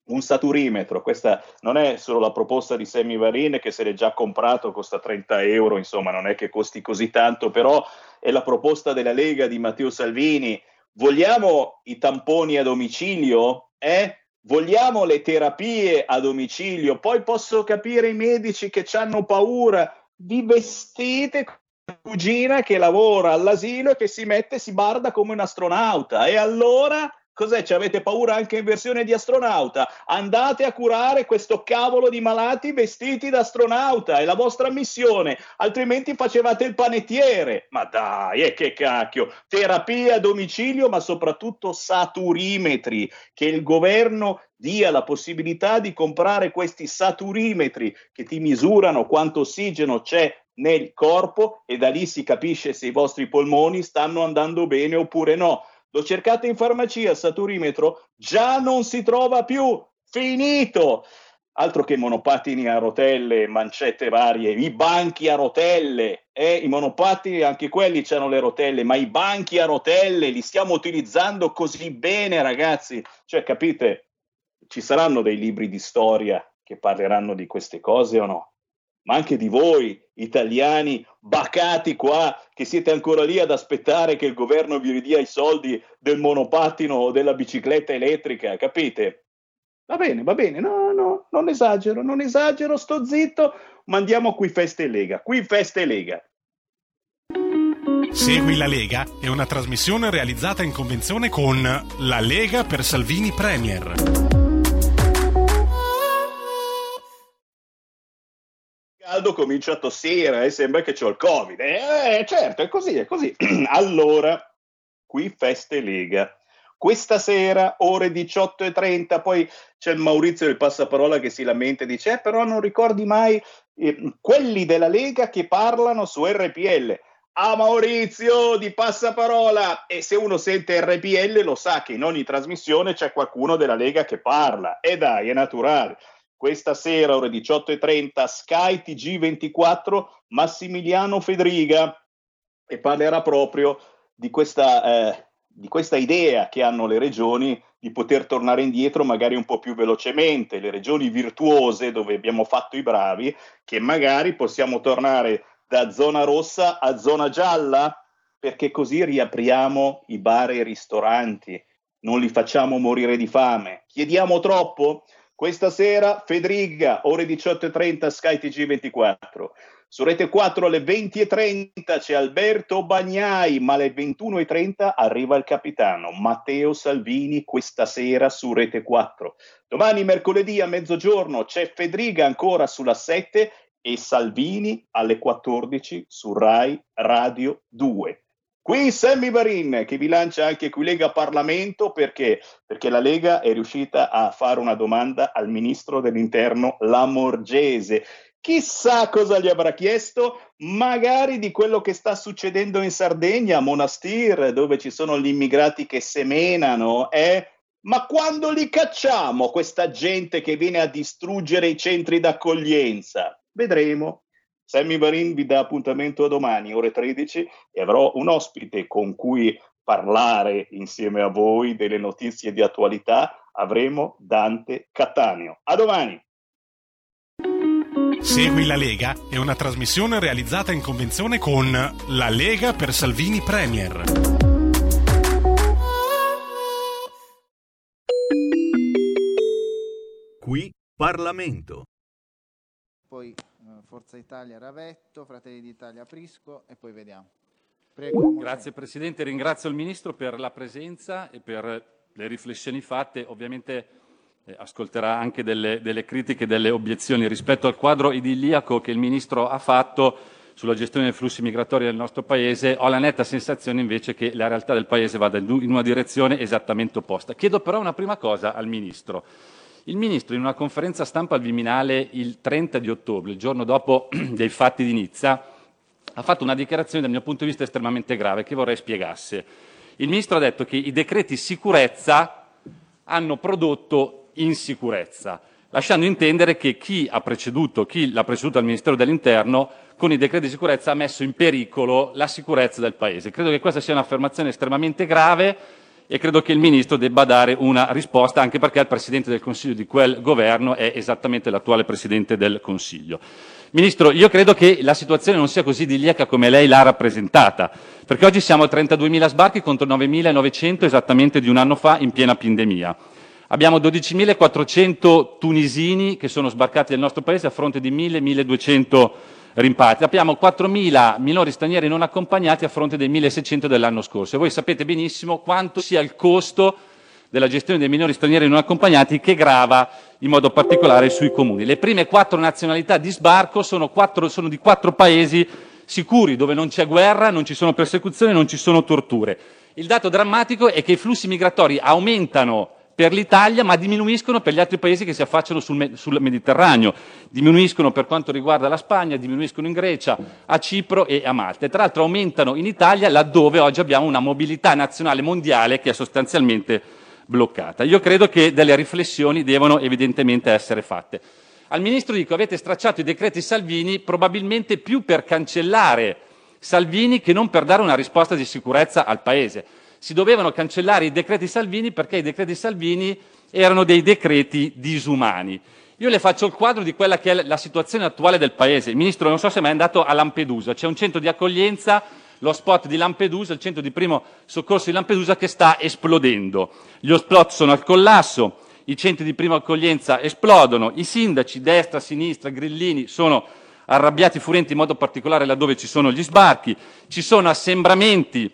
un saturimetro, questa non è solo la proposta di Sammy Varin che se l'è già comprato, costa 30 euro, insomma non è che costi così tanto, però è la proposta della Lega di Matteo Salvini. Vogliamo i tamponi a domicilio? Eh? Vogliamo le terapie a domicilio, poi posso capire i medici che hanno paura, vi vestite cugina che lavora all'asilo e che si mette e si barda come un astronauta. E allora Cos'è? Ci avete paura anche in versione di astronauta? Andate a curare questo cavolo di malati vestiti da astronauta, è la vostra missione, altrimenti facevate il panettiere. Ma dai, e che cacchio! Terapia a domicilio, ma soprattutto saturimetri, che il governo dia la possibilità di comprare questi saturimetri che ti misurano quanto ossigeno c'è nel corpo e da lì si capisce se i vostri polmoni stanno andando bene oppure no L'ho cercato in farmacia, saturimetro, già non si trova più, finito. Altro che monopattini a rotelle, mancette varie, i banchi a rotelle, eh, i monopattini anche quelli hanno le rotelle, ma i banchi a rotelle li stiamo utilizzando così bene, ragazzi. Cioè, capite, ci saranno dei libri di storia che parleranno di queste cose o no? Ma anche di voi italiani bacati qua che siete ancora lì ad aspettare che il governo vi ridia i soldi del monopattino o della bicicletta elettrica, capite? Va bene, va bene, no, no, non esagero, non esagero, sto zitto, ma andiamo qui Feste Lega, qui Feste Lega. Segui la Lega è una trasmissione realizzata in convenzione con La Lega per Salvini Premier. Caldo comincio a tossire e sembra che ho il covid. Eh, certo, è così, è così. allora, qui Feste Lega. Questa sera, ore 18.30, poi c'è il Maurizio del Passaparola che si lamenta e dice, eh, però non ricordi mai eh, quelli della Lega che parlano su RPL. Ah Maurizio di Passaparola e se uno sente RPL lo sa che in ogni trasmissione c'è qualcuno della Lega che parla e dai è naturale questa sera ore 18.30 Sky TG24 Massimiliano Fedriga e parlerà proprio di questa, eh, di questa idea che hanno le regioni di poter tornare indietro magari un po' più velocemente, le regioni virtuose dove abbiamo fatto i bravi, che magari possiamo tornare da zona rossa a zona gialla, perché così riapriamo i bar e i ristoranti, non li facciamo morire di fame. Chiediamo troppo? Questa sera Fedriga, ore 18.30 Sky TG24. Su Rete 4 alle 20.30 c'è Alberto Bagnai, ma alle 21.30 arriva il capitano Matteo Salvini questa sera su Rete 4. Domani mercoledì a mezzogiorno c'è Fedriga ancora sulla 7 e Salvini alle 14 su Rai Radio 2. Qui Sammy Varin che vi lancia anche qui Lega Parlamento perché? perché la Lega è riuscita a fare una domanda al ministro dell'interno Lamorgese. Chissà cosa gli avrà chiesto, magari di quello che sta succedendo in Sardegna, a Monastir, dove ci sono gli immigrati che semenano, eh? Ma quando li cacciamo questa gente che viene a distruggere i centri d'accoglienza? Vedremo. Sammy Varin vi dà appuntamento a domani, ore 13, e avrò un ospite con cui parlare insieme a voi delle notizie di attualità. Avremo Dante Cattaneo. A domani! Segui la Lega è una trasmissione realizzata in convenzione con La Lega per Salvini Premier. Qui Parlamento. Poi Forza Italia Ravetto, Fratelli d'Italia Prisco e poi vediamo. Prego, Grazie Presidente, ringrazio il Ministro per la presenza e per le riflessioni fatte. Ovviamente eh, ascolterà anche delle, delle critiche, delle obiezioni rispetto al quadro idilliaco che il Ministro ha fatto sulla gestione dei flussi migratori del nostro Paese. Ho la netta sensazione invece che la realtà del Paese vada in una direzione esattamente opposta. Chiedo però una prima cosa al Ministro. Il Ministro in una conferenza stampa al Viminale il 30 di ottobre, il giorno dopo dei fatti di Nizza, ha fatto una dichiarazione dal mio punto di vista estremamente grave che vorrei spiegasse. Il Ministro ha detto che i decreti sicurezza hanno prodotto insicurezza, lasciando intendere che chi ha preceduto, l'ha preceduto al Ministero dell'Interno, con i decreti di sicurezza ha messo in pericolo la sicurezza del Paese. Credo che questa sia un'affermazione estremamente grave e credo che il Ministro debba dare una risposta, anche perché il Presidente del Consiglio di quel governo è esattamente l'attuale Presidente del Consiglio. Ministro, io credo che la situazione non sia così idilliaca come lei l'ha rappresentata, perché oggi siamo a 32.000 sbarchi contro 9.900 esattamente di un anno fa in piena pandemia. Abbiamo 12.400 tunisini che sono sbarcati nel nostro paese a fronte di 1.000-1.200 rimpatri. Abbiamo 4.000 minori stranieri non accompagnati a fronte dei 1.600 dell'anno scorso e voi sapete benissimo quanto sia il costo della gestione dei minori stranieri non accompagnati che grava in modo particolare sui comuni. Le prime quattro nazionalità di sbarco sono, quattro, sono di quattro paesi sicuri, dove non c'è guerra, non ci sono persecuzioni, non ci sono torture. Il dato drammatico è che i flussi migratori aumentano per l'Italia, ma diminuiscono per gli altri paesi che si affacciano sul, sul, Mediterraneo. Diminuiscono per quanto riguarda la Spagna, diminuiscono in Grecia, a Cipro e a Malta. E tra l'altro aumentano in Italia laddove oggi abbiamo una mobilità nazionale mondiale che è sostanzialmente bloccata. Io credo che delle riflessioni devono evidentemente essere fatte. Al Ministro dico avete stracciato i decreti Salvini probabilmente più per cancellare Salvini che non per dare una risposta di sicurezza al Paese si dovevano cancellare i decreti Salvini perché i decreti Salvini erano dei decreti disumani. Io le faccio il quadro di quella che è la situazione attuale del Paese. Il Ministro non so se è mai andato a Lampedusa, c'è un centro di accoglienza, lo spot di Lampedusa, il centro di primo soccorso di Lampedusa che sta esplodendo. Gli hotspot sono al collasso, i centri di prima accoglienza esplodono, i sindaci, destra, sinistra, grillini, sono arrabbiati, furenti in modo particolare laddove ci sono gli sbarchi, ci sono assembramenti,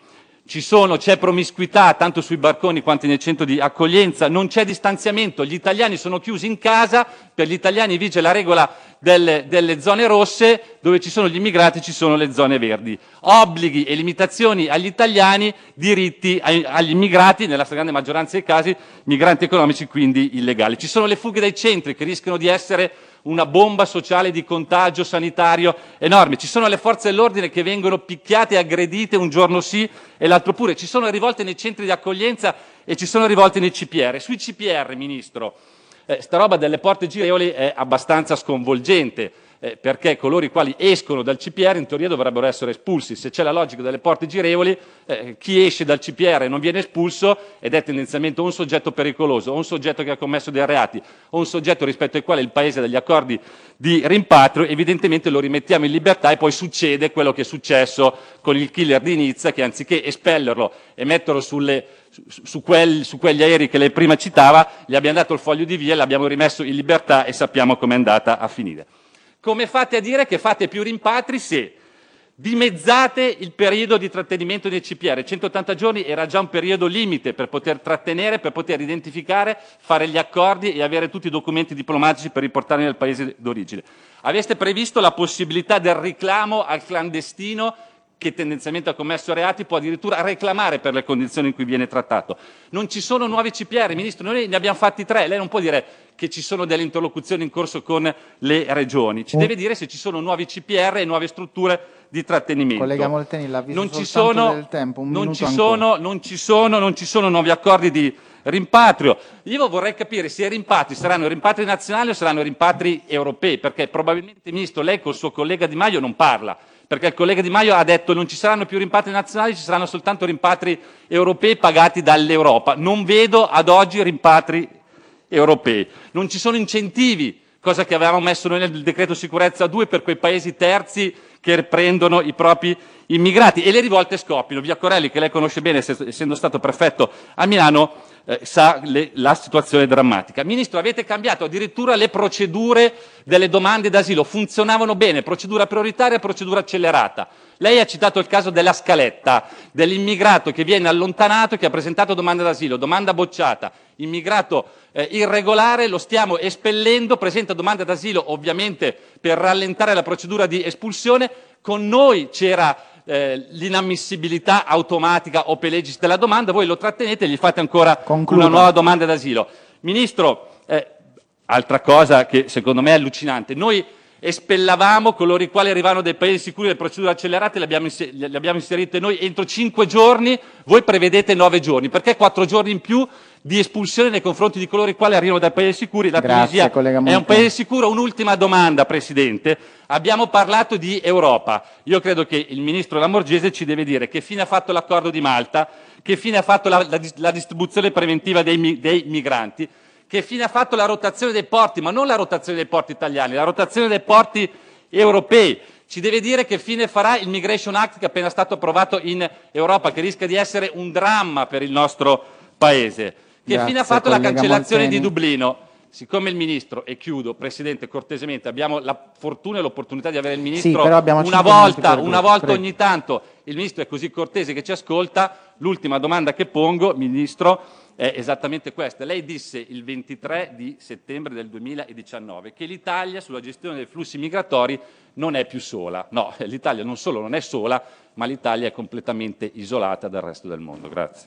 sono, c'è promiscuità tanto sui barconi quanto nel centro di accoglienza, non c'è distanziamento, gli italiani sono chiusi in casa, per gli italiani vige la regola delle, delle, zone rosse, dove ci sono gli immigrati ci sono le zone verdi. Obblighi e limitazioni agli italiani, diritti agli immigrati, nella stragrande maggioranza dei casi migranti economici, quindi illegali. Ci sono le fughe dai centri che rischiano di essere una bomba sociale di contagio sanitario enorme. Ci sono le forze dell'ordine che vengono picchiate e aggredite un giorno sì e l'altro pure. Ci sono rivolte nei centri di accoglienza e ci sono rivolte nei CPR. Sui CPR, Ministro, eh, sta roba delle porte girevoli è abbastanza sconvolgente eh, perché coloro i quali escono dal CPR in teoria dovrebbero essere espulsi. Se c'è la logica delle porte girevoli, eh, chi esce dal CPR e non viene espulso ed è tendenzialmente un soggetto pericoloso, un soggetto che ha commesso dei reati, un soggetto rispetto al quale il Paese ha degli accordi di rimpatrio, evidentemente lo rimettiamo in libertà e poi succede quello che è successo con il killer di Nizza, che anziché espellerlo e metterlo sulle, su, su, quel, su, quegli aerei che lei prima citava, gli abbiamo dato il foglio di via, l'abbiamo rimesso in libertà e sappiamo com'è andata a finire. Come fate a dire che fate più rimpatri se dimezzate il periodo di trattenimento dei CPR? 180 giorni era già un periodo limite per poter trattenere, per poter identificare, fare gli accordi e avere tutti i documenti diplomatici per riportarli nel paese d'origine. Aveste previsto la possibilità del reclamo al clandestino che tendenzialmente ha commesso reati può addirittura reclamare per le condizioni in cui viene trattato. Non ci sono nuovi CPR, Ministro, noi ne abbiamo fatti tre, lei non può dire che ci sono delle interlocuzioni in corso con le regioni, ci deve dire se ci sono nuovi CPR e nuove strutture di trattenimento. Collega Molteni, l'avviso non ci sono, del tempo, un non ci, sono, non, ci sono, non ci sono nuovi accordi di rimpatrio. Io vorrei capire se i rimpatri saranno rimpatri nazionali o saranno rimpatri europei, perché probabilmente, Ministro, lei col suo collega Di Maio non parla perché il collega Di Maio ha detto non ci saranno più rimpatri nazionali, ci saranno soltanto rimpatri europei pagati dall'Europa. Non vedo ad oggi rimpatri europei. Non ci sono incentivi, cosa che avevamo messo noi nel decreto sicurezza 2 per quei paesi terzi che prendono i propri immigrati e le rivolte scoppiano. Via Corelli, che lei conosce bene essendo stato prefetto a Milano, eh, sa le, la situazione drammatica. Ministro, avete cambiato addirittura le procedure delle domande d'asilo, funzionavano bene, procedura prioritaria, procedura accelerata. Lei ha citato il caso della scaletta, dell'immigrato che viene allontanato che ha presentato domanda d'asilo, domanda bocciata, immigrato eh, irregolare, lo stiamo espellendo, presenta domanda d'asilo ovviamente per rallentare la procedura di espulsione, con noi c'era eh, l'inammissibilità automatica o pelegis della domanda, voi lo trattenete e gli fate ancora Concluda. una nuova domanda d'asilo. Ministro, eh, altra cosa che secondo me è allucinante, noi espellavamo coloro i quali arrivavano dai paesi sicuri delle procedure accelerate, le abbiamo, inser- le abbiamo inserite noi entro cinque giorni, voi prevedete nove giorni, perché quattro giorni in più di espulsione nei confronti di coloro i quali arrivano dai paesi sicuri? La Grazie, Tunisia è un paese sicuro? Un'ultima domanda, Presidente. Abbiamo parlato di Europa. Io credo che il Ministro Lamorgese ci deve dire che fine ha fatto l'accordo di Malta, che fine ha fatto la, la, la distribuzione preventiva dei, dei migranti, che fine ha fatto la rotazione dei porti, ma non la rotazione dei porti italiani, la rotazione dei porti europei. Ci deve dire che fine farà il Migration Act che è appena stato approvato in Europa, che rischia di essere un dramma per il nostro Paese. Che Grazie, fine ha fatto la cancellazione Molteni. di Dublino? siccome il Ministro, e chiudo, Presidente, cortesemente, abbiamo la fortuna e l'opportunità di avere il Ministro abbiamo una volta, una volta prego. ogni tanto, il Ministro è così cortese che ci ascolta, l'ultima domanda che pongo, Ministro, è esattamente questa. Lei disse il 23 di settembre del 2019 che l'Italia sulla gestione dei flussi migratori non è più sola. No, l'Italia non solo non è sola, ma l'Italia è completamente isolata dal resto del mondo. Grazie.